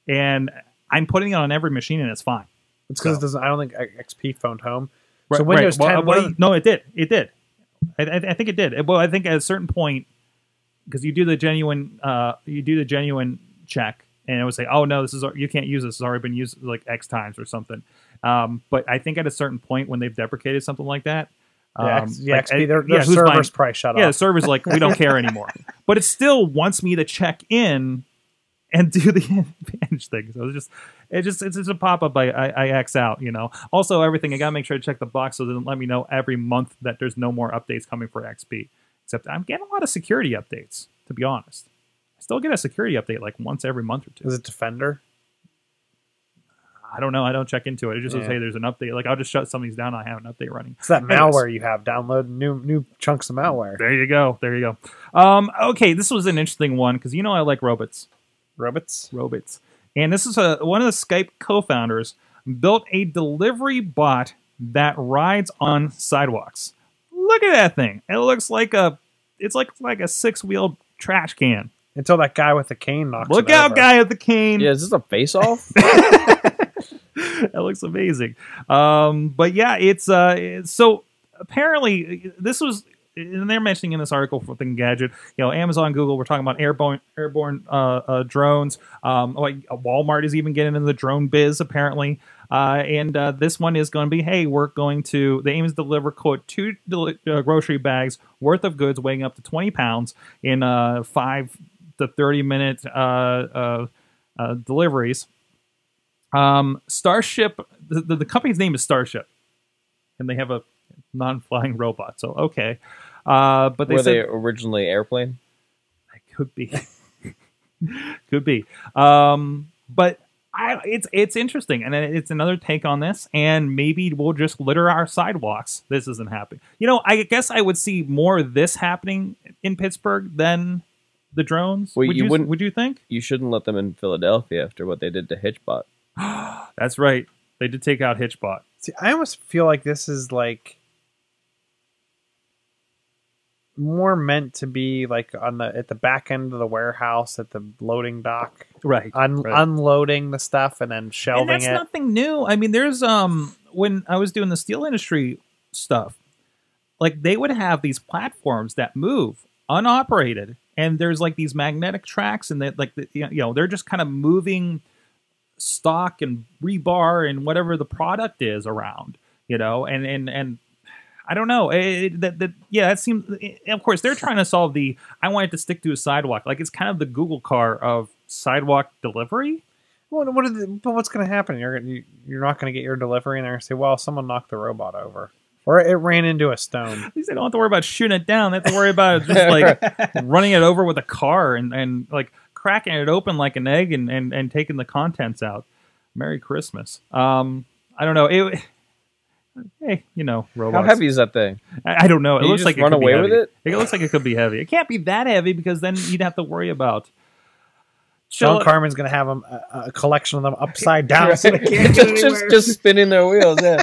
Speaker 1: and I'm putting it on every machine, and it's fine.
Speaker 2: It's because
Speaker 1: So-
Speaker 2: it doesn't. I don't think XP phoned home.
Speaker 1: Right,
Speaker 2: so Windows
Speaker 1: right.
Speaker 2: 10.
Speaker 1: well,
Speaker 2: the-
Speaker 1: no, it did. It did. I, I, I think it did. Well, I think at a certain point, because you do the genuine, uh, you do the genuine check, and it would say, "Oh no, this is you can't use this. It's already been used like X times or something." Um, but I think at a certain point when they've deprecated something like that,
Speaker 2: yeah,
Speaker 1: um,
Speaker 2: X- yeah,
Speaker 1: like,
Speaker 2: XP. Their,
Speaker 1: yeah,
Speaker 2: their
Speaker 1: who's
Speaker 2: servers
Speaker 1: buying-
Speaker 2: probably shut off.
Speaker 1: yeah, the server's like we don't care anymore. But it still wants me to check in and do the advantage thing. So it's just it just it's just a pop up I, I I X out, you know. Also everything I gotta make sure to check the box so it doesn't let me know every month that there's no more updates coming for XP. Except I'm getting a lot of security updates, to be honest. I still get a security update like once every month or two.
Speaker 2: Is it Defender?
Speaker 1: I don't know. I don't check into it. It just says,
Speaker 2: Yeah.
Speaker 1: hey, there's an update. Like I'll just shut some of these down. I have an update running.
Speaker 2: It's that
Speaker 1: Anyways.
Speaker 2: malware you have. Download new new chunks of malware.
Speaker 1: There you go. There you go. Um, okay, this was an interesting one because you know I like robots.
Speaker 2: Robots.
Speaker 1: robots. And this is a one of the Skype co-founders built a delivery bot that rides on sidewalks. Look at that thing. It looks like a it's like like a six-wheeled trash can.
Speaker 2: Until that guy with the cane knocks.
Speaker 1: Look
Speaker 2: it
Speaker 1: out,
Speaker 2: over.
Speaker 1: guy with the cane.
Speaker 3: Yeah, is this a face off?
Speaker 1: that looks amazing. Um, but yeah, it's uh, so apparently this was, and they're mentioning in this article for Engadget, you know, Amazon, Google, we're talking about airborne airborne uh, uh, drones. Um, like Walmart is even getting into the drone biz apparently. Uh, and uh, this one is going to be, hey, we're going to. The aim is to deliver quote two deli- uh, grocery bags worth of goods weighing up to twenty pounds in five to thirty minute deliveries. Um, Starship, the, the, the company's name is Starship, and they have a non-flying robot. So okay, uh, but they
Speaker 3: Were
Speaker 1: said
Speaker 3: they originally airplane?
Speaker 1: it could be, could be. Um, but I, it's it's interesting, and it's another take on this. And maybe we'll just litter our sidewalks. This isn't happening. You know, I guess I would see more of this happening in Pittsburgh than the drones.
Speaker 3: Well,
Speaker 1: would
Speaker 3: you
Speaker 1: you
Speaker 3: wouldn't-
Speaker 1: would you think?
Speaker 3: You shouldn't let them in Philadelphia after what they did to Hitchbot.
Speaker 1: That's right. They did take out Hitchbot.
Speaker 2: See, I almost feel like this is like more meant to be like on the at the back end of the warehouse at the loading dock,
Speaker 1: Right.
Speaker 2: un-
Speaker 1: right.
Speaker 2: unloading the stuff and then
Speaker 1: and
Speaker 2: shelving
Speaker 1: that's
Speaker 2: it.
Speaker 1: nothing new. I mean, there's um when I was doing the steel industry stuff, like they would have these platforms that move unoperated, and there's like these magnetic tracks, and that like the, you know they're just kind of moving stock and rebar and whatever the product is around, you know, and and and. I don't know. It, that, that, yeah, that seems. Eh, of course, they're trying to solve the. I want it to stick to a sidewalk. Like it's kind of the Google car of sidewalk delivery.
Speaker 2: What, what are the, but what's going to happen? You're you, you're not going to get your delivery, and they're going to say, "Well, someone knocked the robot over, or it ran into a stone."
Speaker 1: At least they don't have to worry about shooting it down. They have to worry about just like running it over with a car and, and like cracking it open like an egg and, and, and taking the contents out. Merry Christmas. Um, I don't know. It, hey, you know,
Speaker 3: How heavy is that thing?
Speaker 1: I, I don't know. It
Speaker 3: Can you
Speaker 1: looks
Speaker 3: just
Speaker 1: like it
Speaker 3: run
Speaker 1: could be
Speaker 3: away with
Speaker 1: heavy.
Speaker 3: it?
Speaker 1: It looks like it could be heavy. It can't be that heavy because then you'd have to worry about
Speaker 2: Sean
Speaker 1: Chilla-
Speaker 2: Carmen's gonna have them a, a collection of them upside down, so they can't
Speaker 3: just, just just spinning their wheels. Yeah.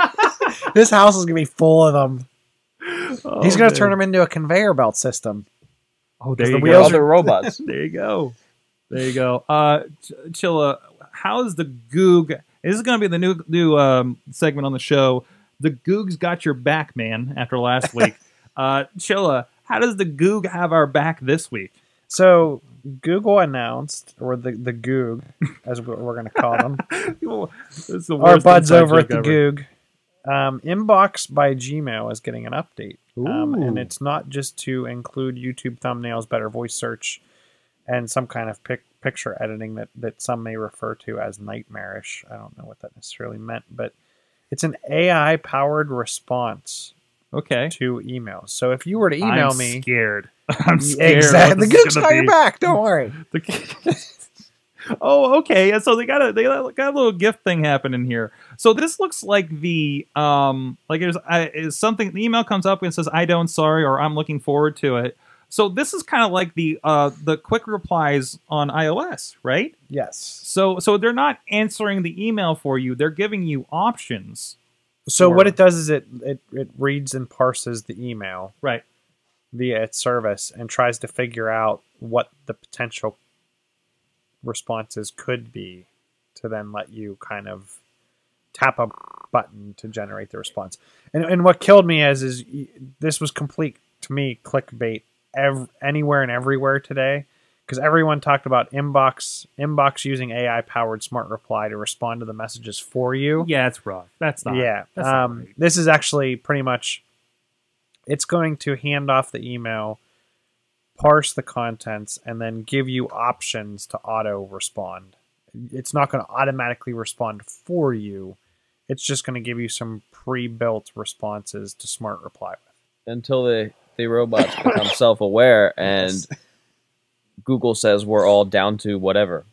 Speaker 2: this house is gonna be full of them.
Speaker 1: Oh,
Speaker 2: He's gonna
Speaker 1: man.
Speaker 2: turn them into a conveyor belt system.
Speaker 1: Oh, there
Speaker 2: the
Speaker 1: you
Speaker 2: wheels
Speaker 1: go.
Speaker 2: are-
Speaker 3: robots.
Speaker 1: there you go. There you go. Uh, Chilla, how's the Goog? This is going to be the new new um, segment on the show. The Goog's got your back, man. After last week, uh, Chilla, how does the Goog have our back this week?
Speaker 2: So Google announced, or the the Goog, as we're, we're gonna call them,
Speaker 1: the
Speaker 2: our buds over at the
Speaker 1: ever.
Speaker 2: Goog. Um, Inbox by Gmail is getting an update, um, and it's not just to include YouTube thumbnails, better voice search, and some kind of pic- picture editing that that some may refer to as nightmarish. I don't know what that necessarily meant, but it's an AI powered response
Speaker 1: Okay.
Speaker 2: to emails. So if you were to email
Speaker 1: I'm
Speaker 2: me,
Speaker 1: Scared. I'm scared.
Speaker 2: exactly, the
Speaker 1: what this is gonna
Speaker 2: got your back. Don't worry.
Speaker 1: The- oh, okay. So they got a they got a little gift thing happening here. So this looks like the um like there's is something. The email comes up and says "I don't sorry" or "I'm looking forward to it." So this is kind of like the uh the quick replies on iOS, right?
Speaker 2: Yes.
Speaker 1: So so they're not answering the email for you. They're giving you options.
Speaker 2: So
Speaker 1: Or-
Speaker 2: what it does is it, it it reads and parses the email
Speaker 1: Right.
Speaker 2: via its service and tries to figure out what the potential responses could be to then let you kind of tap a button to generate the response. And and what killed me is is this was complete to me clickbait ev- anywhere and everywhere today because everyone talked about inbox inbox using AI powered smart reply to respond to the messages for you.
Speaker 1: Yeah, it's rough. That's not.
Speaker 2: Yeah.
Speaker 1: That's not
Speaker 2: Um,
Speaker 1: right.
Speaker 2: this is actually pretty much it's going to hand off the email, parse the contents, and then give you options to auto respond. It's not going to automatically respond for you. It's just going to give you some pre-built responses to smart reply with.
Speaker 3: Until the the robots become self aware and Google says we're all down to whatever.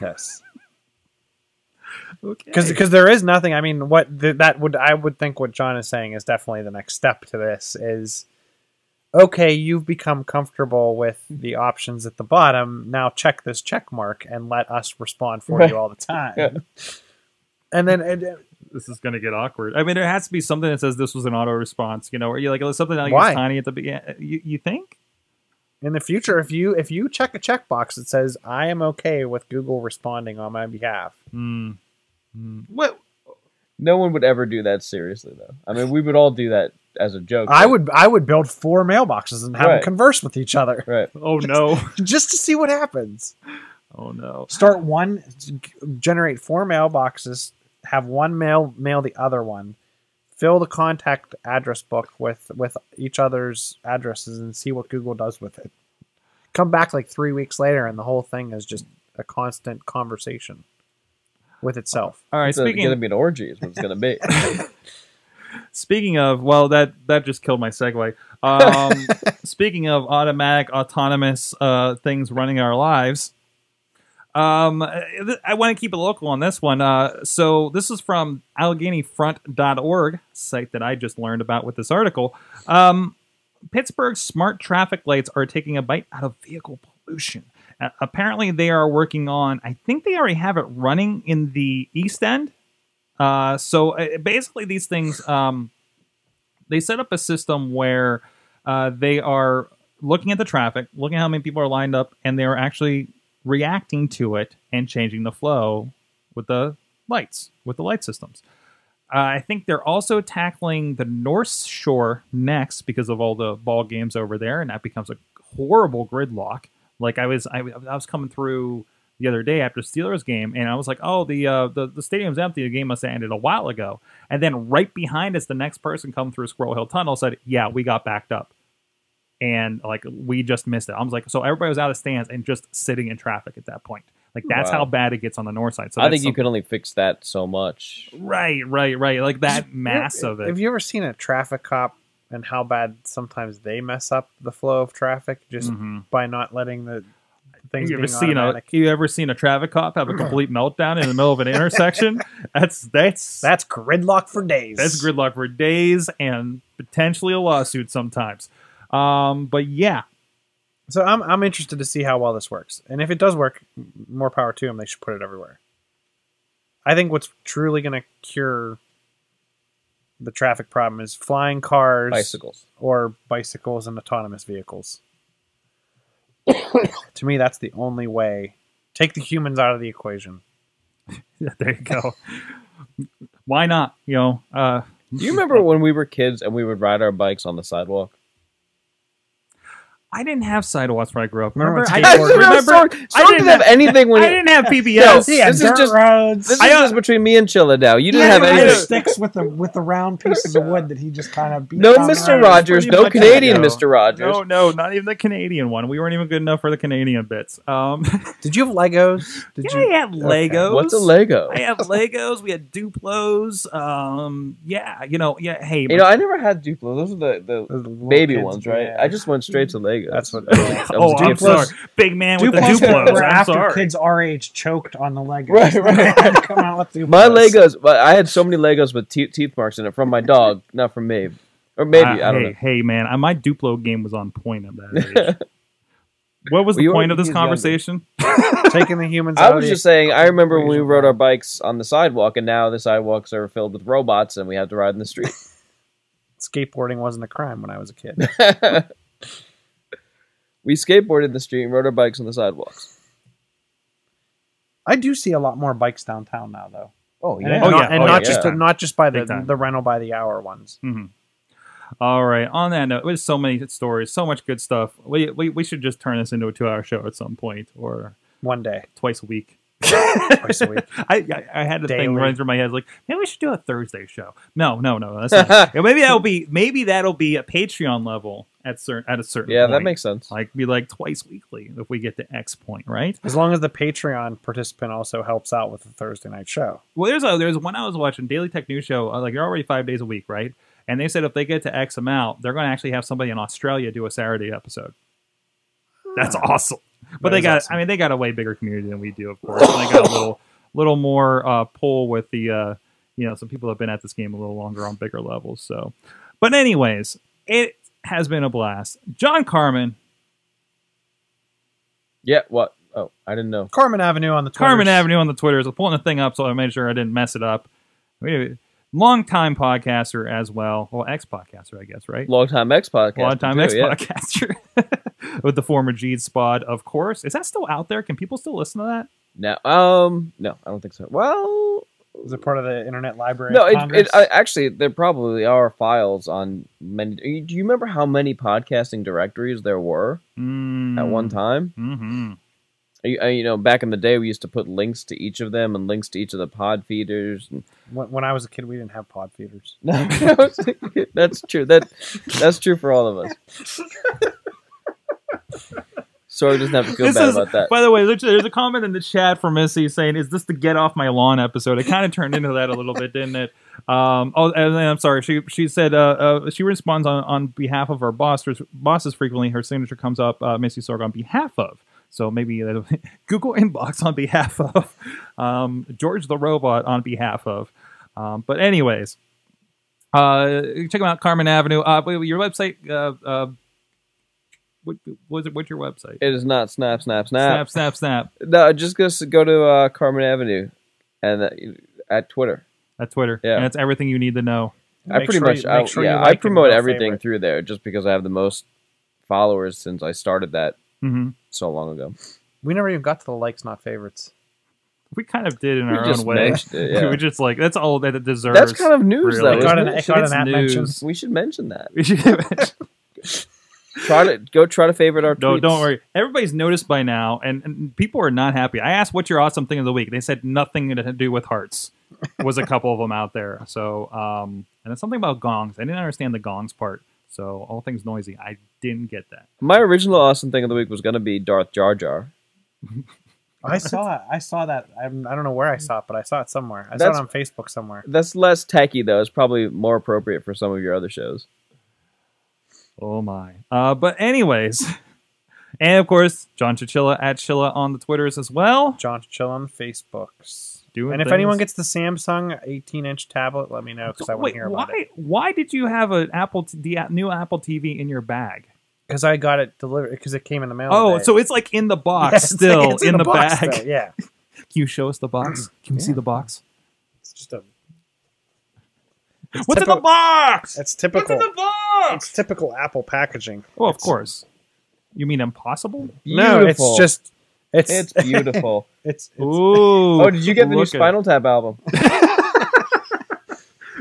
Speaker 2: Yes.
Speaker 1: Okay.
Speaker 2: because because there is nothing. I mean, what th- that would I would think what John is saying is definitely the next step to this is okay. You've become comfortable with the options at the bottom. Now check this check mark and let us respond for you all the time.
Speaker 3: Yeah.
Speaker 2: And then it,
Speaker 1: this is going to get awkward. I mean, there has to be something that says this was an auto response, you know, or you like something like
Speaker 2: Why?
Speaker 1: tiny at the beginning. You, you think?
Speaker 2: in the future, if you if you check a checkbox that says I am okay with Google responding on my behalf,
Speaker 1: Hmm. Hmm. What?
Speaker 3: No one would ever do that seriously, though. I mean, we would all do that as a joke.
Speaker 2: I
Speaker 3: but-
Speaker 2: would I would build four mailboxes and have them
Speaker 3: Right.
Speaker 2: converse with each other
Speaker 3: Right.
Speaker 1: Oh no!
Speaker 2: just to see what happens.
Speaker 1: Oh no!
Speaker 2: start one generate four mailboxes have one mail mail the other one fill the contact address book with with each other's addresses and see what google does with it come back like three weeks later and the whole thing is just a constant conversation with itself
Speaker 1: All right.
Speaker 3: It's going to be an orgy, is what it's going to be.
Speaker 1: speaking of, well, that that just killed my segue. Um, speaking of automatic, autonomous uh, things running our lives, um, I want to keep it local on this one. Uh, so this is from AlleghenyFront.org, site that I just learned about with this article. Um, Pittsburgh's smart traffic lights are taking a bite out of vehicle pollution. Apparently, they are working on. I think they already have it running in the East End. Uh, so uh, basically, these things um, they set up a system where uh, they are looking at the traffic, looking at how many people are lined up, and they are actually reacting to it and changing the flow with the lights, with the light systems. Uh, I think they're also tackling the North Shore next because of all the ball games over there, and that becomes a horrible gridlock. Like I was, I, I was coming through the other day after Steelers game, and I was like, "Oh, the uh, the the stadium's empty. The game must have ended a while ago." And then right behind us, the next person come through Squirrel Hill Tunnel said, "Yeah, we got backed up." And like we just missed it. I was like, so everybody was out of stands and just sitting in traffic at that point. Like that's
Speaker 3: Wow.
Speaker 1: how bad it gets on the north side. So
Speaker 3: I think you
Speaker 1: some-
Speaker 3: could only fix that so much.
Speaker 1: Right, right, right. Like that mass of it.
Speaker 2: have you ever seen a traffic cop and how bad sometimes they mess up the flow of traffic just
Speaker 1: Mhm.
Speaker 2: by not letting the things
Speaker 1: you ever seen a you ever seen a traffic cop have a complete meltdown in the middle of an intersection? That's that's
Speaker 2: that's gridlock for days
Speaker 1: that's gridlock for days and potentially a lawsuit sometimes. Um, but yeah,
Speaker 2: So I'm I'm interested to see how well this works, and if it does work, more power to them. They should put it everywhere. I think what's truly going to cure the traffic problem is flying cars,
Speaker 3: Bicycles.
Speaker 2: or bicycles and autonomous vehicles. to me, that's the only way. Take the humans out of the equation.
Speaker 1: There you go. Why not? You know, uh,
Speaker 3: Do you remember when we were kids and we would ride our bikes on the sidewalk?
Speaker 1: I didn't have sidewalks where I grew up.
Speaker 2: Remember
Speaker 1: Remember?
Speaker 2: when
Speaker 1: I
Speaker 2: skateboard-
Speaker 1: didn't remember.
Speaker 3: Sorg, Sorg
Speaker 1: I
Speaker 3: didn't
Speaker 1: didn't
Speaker 3: have
Speaker 1: have-
Speaker 3: anything when
Speaker 1: I didn't have
Speaker 3: No,
Speaker 1: PBS.
Speaker 3: this is just
Speaker 10: roads.
Speaker 3: this is
Speaker 1: I,
Speaker 3: just between me and Chilla now. You didn't
Speaker 10: yeah,
Speaker 3: have
Speaker 10: he
Speaker 3: anything.
Speaker 10: sticks with the with the round pieces of wood that he just kind of beat
Speaker 3: No, Mr. Rogers. No Canadian. Mr. Rogers.
Speaker 1: No, no, not even the Canadian one. We weren't even good enough for the Canadian bits. Um,
Speaker 2: Did you have Legos? Did
Speaker 1: yeah,
Speaker 2: you?
Speaker 1: I had Legos.
Speaker 3: What's a Lego?
Speaker 1: I have Legos. We had Duplos. Um, yeah, you know, yeah. Hey,
Speaker 3: You know, I never had Duplo. Those are the, the baby ones, right? I just went straight to Legos.
Speaker 2: That's what-
Speaker 3: That
Speaker 1: oh,
Speaker 3: was
Speaker 1: I'm sorry, big man with the
Speaker 10: Duplos
Speaker 1: Duplos.
Speaker 10: were
Speaker 1: I'm
Speaker 10: after
Speaker 1: sorry.
Speaker 10: kids our age choked on the Legos.
Speaker 3: Right, right.
Speaker 10: They had to come out with Duplos.
Speaker 3: My Legos, but I had so many Legos with te- teeth marks in it from my dog, not from me, or maybe
Speaker 1: Uh,
Speaker 3: I don't
Speaker 1: hey,
Speaker 3: know.
Speaker 1: hey, man, my Duplo game was on point at that age. what was
Speaker 3: Well,
Speaker 1: the point of this
Speaker 3: he was younger.
Speaker 1: conversation?
Speaker 2: Taking the humans
Speaker 3: I was just saying. I remember when we rode our bikes on the sidewalk, and now the sidewalks are filled with robots, and we have to ride in the street.
Speaker 2: skateboarding wasn't a crime when I was a kid.
Speaker 3: We skateboarded in the street and rode our bikes on the sidewalks.
Speaker 2: I do see a lot more bikes downtown now, though.
Speaker 3: Oh
Speaker 2: And,
Speaker 1: Oh,
Speaker 2: not,
Speaker 1: yeah.
Speaker 2: and
Speaker 1: Oh,
Speaker 2: not
Speaker 1: yeah.
Speaker 2: just
Speaker 1: Big
Speaker 2: the, not just by the the rental by the hour ones.
Speaker 1: hmm All right. On that note, there's so many stories, so much good stuff. We, we we should just turn this into a two-hour show at some point, or
Speaker 2: One day,
Speaker 1: twice a week.
Speaker 2: Twice a week.
Speaker 1: I, I I had the thing running through my head like maybe we should do a Thursday show. No, no, no. That's not. Yeah, maybe that'll be maybe that'll be a Patreon level at certain at a certain.
Speaker 3: Yeah, that makes sense.
Speaker 1: like be like twice weekly if we get to X point, right?
Speaker 2: As long as the Patreon participant also helps out with the Thursday night show.
Speaker 1: Well, there's a there's one I was watching Daily Tech News show. Uh, like you're already five days a week, right? And they said if they get to X amount, they're going to actually have somebody in Australia do a Saturday episode. That's awesome. But
Speaker 2: That
Speaker 1: they got,
Speaker 2: awesome.
Speaker 1: I mean, they got a way bigger community than we do, of course. And they got a little, little more uh, pull with the, uh, you know, some people have been at this game a little longer on bigger levels. So, but anyways, it has been a blast. John Carmen,
Speaker 3: Yeah. What? Oh, I didn't know.
Speaker 2: Carmen Avenue on the Twitters.
Speaker 1: Carmen Avenue on the Twitters. I'm pulling the thing up so I made sure I didn't mess it up. We- Long time podcaster as well. Well, ex podcaster, I guess, right?
Speaker 3: Long time X podcast.
Speaker 1: Long time
Speaker 3: too,
Speaker 1: ex
Speaker 3: yeah.
Speaker 1: podcaster with the former Jeed Spod, of course. Is that still out there? Can people still listen to that?
Speaker 3: No, um, no, I don't think so. Well,
Speaker 2: Is it part of the Internet Library?
Speaker 3: no, it, it I, actually there probably are files on many. Do you remember how many podcasting directories there were
Speaker 1: Mm,
Speaker 3: at one time?
Speaker 1: Mm-hmm.
Speaker 3: You, uh, you know, back in the day, we used to put links to each of them and links to each of the pod feeders. And,
Speaker 2: when, when I was a kid, we didn't have pod feeders.
Speaker 3: that's true. That that's true for all of us. Sorry, doesn't have to feel
Speaker 1: This
Speaker 3: bad
Speaker 1: is-
Speaker 3: about that.
Speaker 1: By the way, there's there's a comment in the chat from Missy saying, "Is this the Get Off My Lawn episode?" It kind of turned into that a little bit, didn't it? Um, oh, and then I'm sorry. She she said uh, uh, she responds on, on behalf of our bosses. Bosses frequently her signature comes up uh, Missy Sorg on behalf of. So maybe Google inbox on behalf of um, George the robot on behalf of. Um, but anyways, uh, check them out, Carmen Avenue. Uh, wait, your website. Uh, uh, what was it? What's your website?
Speaker 3: It is not snap, snap, snap.
Speaker 1: Snap, snap, snap.
Speaker 3: No, just go go to uh, Carmen Avenue and uh, at Twitter.
Speaker 1: At Twitter.
Speaker 3: Yeah.
Speaker 1: And it's everything you need to know.
Speaker 3: I
Speaker 2: Make
Speaker 3: pretty
Speaker 2: sure
Speaker 3: much,
Speaker 2: you-
Speaker 3: I,
Speaker 2: sure
Speaker 3: yeah,
Speaker 2: you
Speaker 3: I promote everything
Speaker 2: favorite.
Speaker 3: through there just because I have the most followers since I started that
Speaker 1: hmm
Speaker 3: so long ago.
Speaker 2: We never even got to the likes, not favorites.
Speaker 1: We kind of did in
Speaker 3: We
Speaker 1: our
Speaker 3: just
Speaker 1: own way.
Speaker 3: it, yeah.
Speaker 1: we just like that's all that it deserves.
Speaker 3: That's kind of news,
Speaker 1: really.
Speaker 3: though.
Speaker 2: It got
Speaker 3: isn't
Speaker 2: an-
Speaker 3: it?
Speaker 2: it got an at
Speaker 1: news.
Speaker 2: mention.
Speaker 3: We should mention that.
Speaker 1: We should-
Speaker 3: Try to go try to favorite our
Speaker 1: no,
Speaker 3: tweets.
Speaker 1: don't worry. Everybody's noticed by now, and, and people are not happy. I asked, "What's your awesome thing of the week?" They said nothing to do with hearts. Was a couple of them out there. So, um, and it's something about gongs. I didn't understand the gongs part. So, all things noisy. I didn't get that.
Speaker 3: My original awesome thing of the week was going to be Darth Jar Jar.
Speaker 2: I saw it. I saw that. I'm, I don't know where I saw it, but I saw it somewhere. I
Speaker 3: That's-
Speaker 2: saw it on Facebook somewhere.
Speaker 3: That's less techie though. It's probably more appropriate for some of your other shows.
Speaker 1: Oh my. Uh, but anyways, and of course, John Chichilla at Chilla on the Twitters as well.
Speaker 2: John Chill on Facebooks.
Speaker 1: Doing
Speaker 2: and if
Speaker 1: things.
Speaker 2: anyone gets the Samsung 18 inch tablet, let me know because I want to hear about
Speaker 1: why?
Speaker 2: it.
Speaker 1: Why did you have an Apple, t- the a- new Apple TV in your bag?
Speaker 2: because I got it delivered because it came in the mail.
Speaker 1: Oh,
Speaker 2: today.
Speaker 1: so it's like in the box
Speaker 2: Yeah, it's like-
Speaker 1: still in, the,
Speaker 2: box
Speaker 1: bag.
Speaker 2: still, Yeah,
Speaker 1: Can you show us the box? Mm, Can we see the box?
Speaker 2: it's just a.
Speaker 1: What's in the box?
Speaker 2: It's typical.
Speaker 1: What's in the box?
Speaker 2: It's typical Apple packaging.
Speaker 1: Oh, of
Speaker 2: It's-
Speaker 1: course. You mean impossible?
Speaker 2: No, it's just it's
Speaker 3: It's beautiful.
Speaker 2: it's, it's
Speaker 1: Ooh.
Speaker 3: oh, did you get the new
Speaker 1: at-
Speaker 3: Spinal Tap album?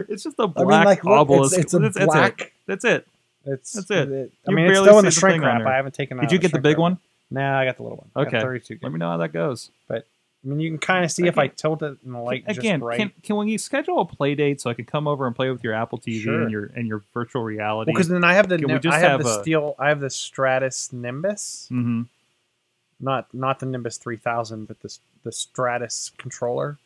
Speaker 1: It's just a black
Speaker 10: mean, like, look,
Speaker 1: obelisk.
Speaker 10: it's, it's a
Speaker 1: That's, that's it.
Speaker 10: black.
Speaker 1: That's it.
Speaker 2: it's
Speaker 1: That's it.
Speaker 2: I
Speaker 1: You
Speaker 2: mean, it's
Speaker 1: barely
Speaker 2: still in the
Speaker 1: see the
Speaker 2: shrink
Speaker 1: thing on
Speaker 2: wrap.
Speaker 1: there.
Speaker 2: I haven't taken. it
Speaker 1: Did
Speaker 2: out
Speaker 1: you get the big
Speaker 2: wrap.
Speaker 1: one?
Speaker 2: Nah, I got the little one.
Speaker 1: Okay.
Speaker 2: 32
Speaker 1: Let me know how that goes.
Speaker 2: But I mean, you can kind of see if I tilt it and the light
Speaker 1: Again,
Speaker 2: just right.
Speaker 1: can can we schedule a play date so I can come over and play with your Apple TV
Speaker 2: Sure.
Speaker 1: and your and your virtual reality?
Speaker 2: Well, because then I have the
Speaker 1: Can we just
Speaker 2: I have,
Speaker 1: have
Speaker 2: the
Speaker 1: a-
Speaker 2: steel. I have the Stratus Nimbus,
Speaker 1: hmm
Speaker 2: not not the Nimbus 3000, but the the Stratus controller,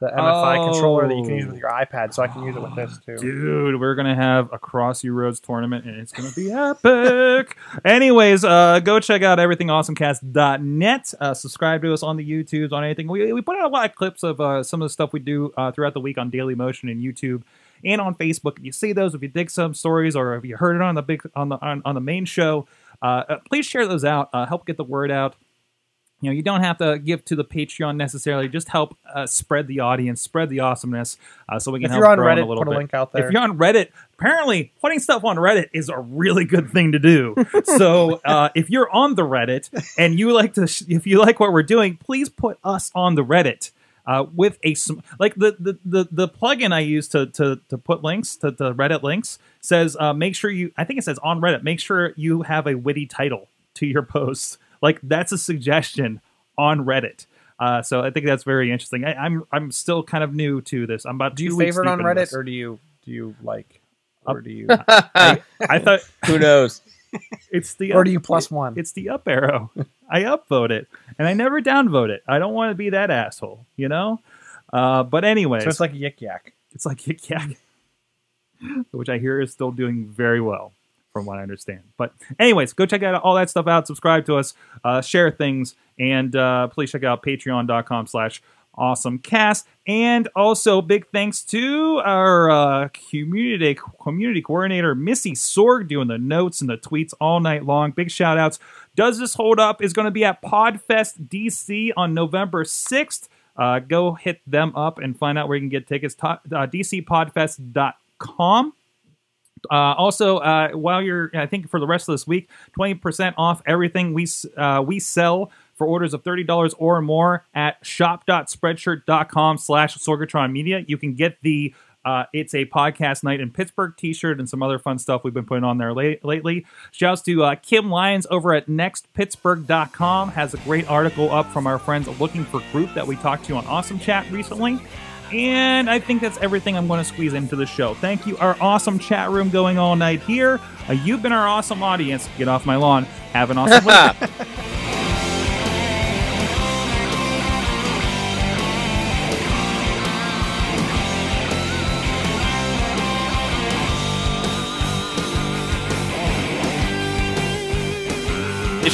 Speaker 2: the MFI controller that you can use with your iPad. So I can use it with this too.
Speaker 1: Dude, we're gonna have a Crossy Roads tournament and it's gonna be epic. Anyways, uh, go check out everythingawesomecast.net. Uh, subscribe to us on the YouTubes, on anything. We, we put out a lot of clips of uh, some of the stuff we do uh, throughout the week on Daily Motion and YouTube and on Facebook. If you see those, if you dig some stories, or if you heard it on the big on the on, on the main show, please share those out. Uh, help get the word out. You know, you don't have to give to the Patreon necessarily. Just help uh, spread the audience, spread the awesomeness, uh, so we can
Speaker 2: If
Speaker 1: help
Speaker 2: you're on
Speaker 1: grow
Speaker 2: Reddit,
Speaker 1: a little
Speaker 2: put a
Speaker 1: bit.
Speaker 2: link out there.
Speaker 1: If you're on Reddit, apparently putting stuff on Reddit is a really good thing to do. so uh, if you're on the Reddit and you like to, sh- if you like what we're doing, please put us on the Reddit. Uh, with a sm- like the, the the the plugin I use to to to put links to the Reddit links says uh, make sure you I think it says on Reddit make sure you have a witty title to your post like that's a suggestion on Reddit uh, so I think that's very interesting I, I'm I'm still kind of new to this I'm about
Speaker 2: do you
Speaker 1: two weeks
Speaker 2: favorite on Reddit
Speaker 1: this.
Speaker 2: or do you do you like or do you
Speaker 1: I, I thought
Speaker 3: Who knows?
Speaker 1: it's the
Speaker 2: or
Speaker 1: up-
Speaker 2: do you plus one?
Speaker 1: It's the up arrow. I upvote it, and I never downvote it. I don't want to be that asshole, you know. Uh, but anyway.
Speaker 2: So it's like Yik Yak.
Speaker 1: it's like Yik Yak, which I hear is still doing very well, from what I understand. But anyways, go check out all that stuff out. Subscribe to us, uh, share things, and uh, please check out Patreon.com/slash awesome cast and also big thanks to our uh, community community coordinator missy sorg doing the notes and the tweets all night long big shout outs does this hold up is going to be at podfest dc on november 6th uh, go hit them up and find out where you can get tickets uh, dcpodfest.com uh, also, uh, while you're, I think for the rest of this week, twenty percent off everything we uh, we sell for orders of thirty dollars or more at shop.spreadshirt.com slash Sorgatron Media. You can get the uh, it's a podcast night in Pittsburgh T-shirt and some other fun stuff we've been putting on there late, lately. Shouts to uh, Kim Lyons over at nextpittsburgh.com has a great article up from our friends looking for group that we talked to on Awesome Chat recently. And I think that's everything I'm going to squeeze into the show. Thank you, our awesome chat room going all night here. Uh, you've been our awesome audience. Get off my lawn. Have an awesome week.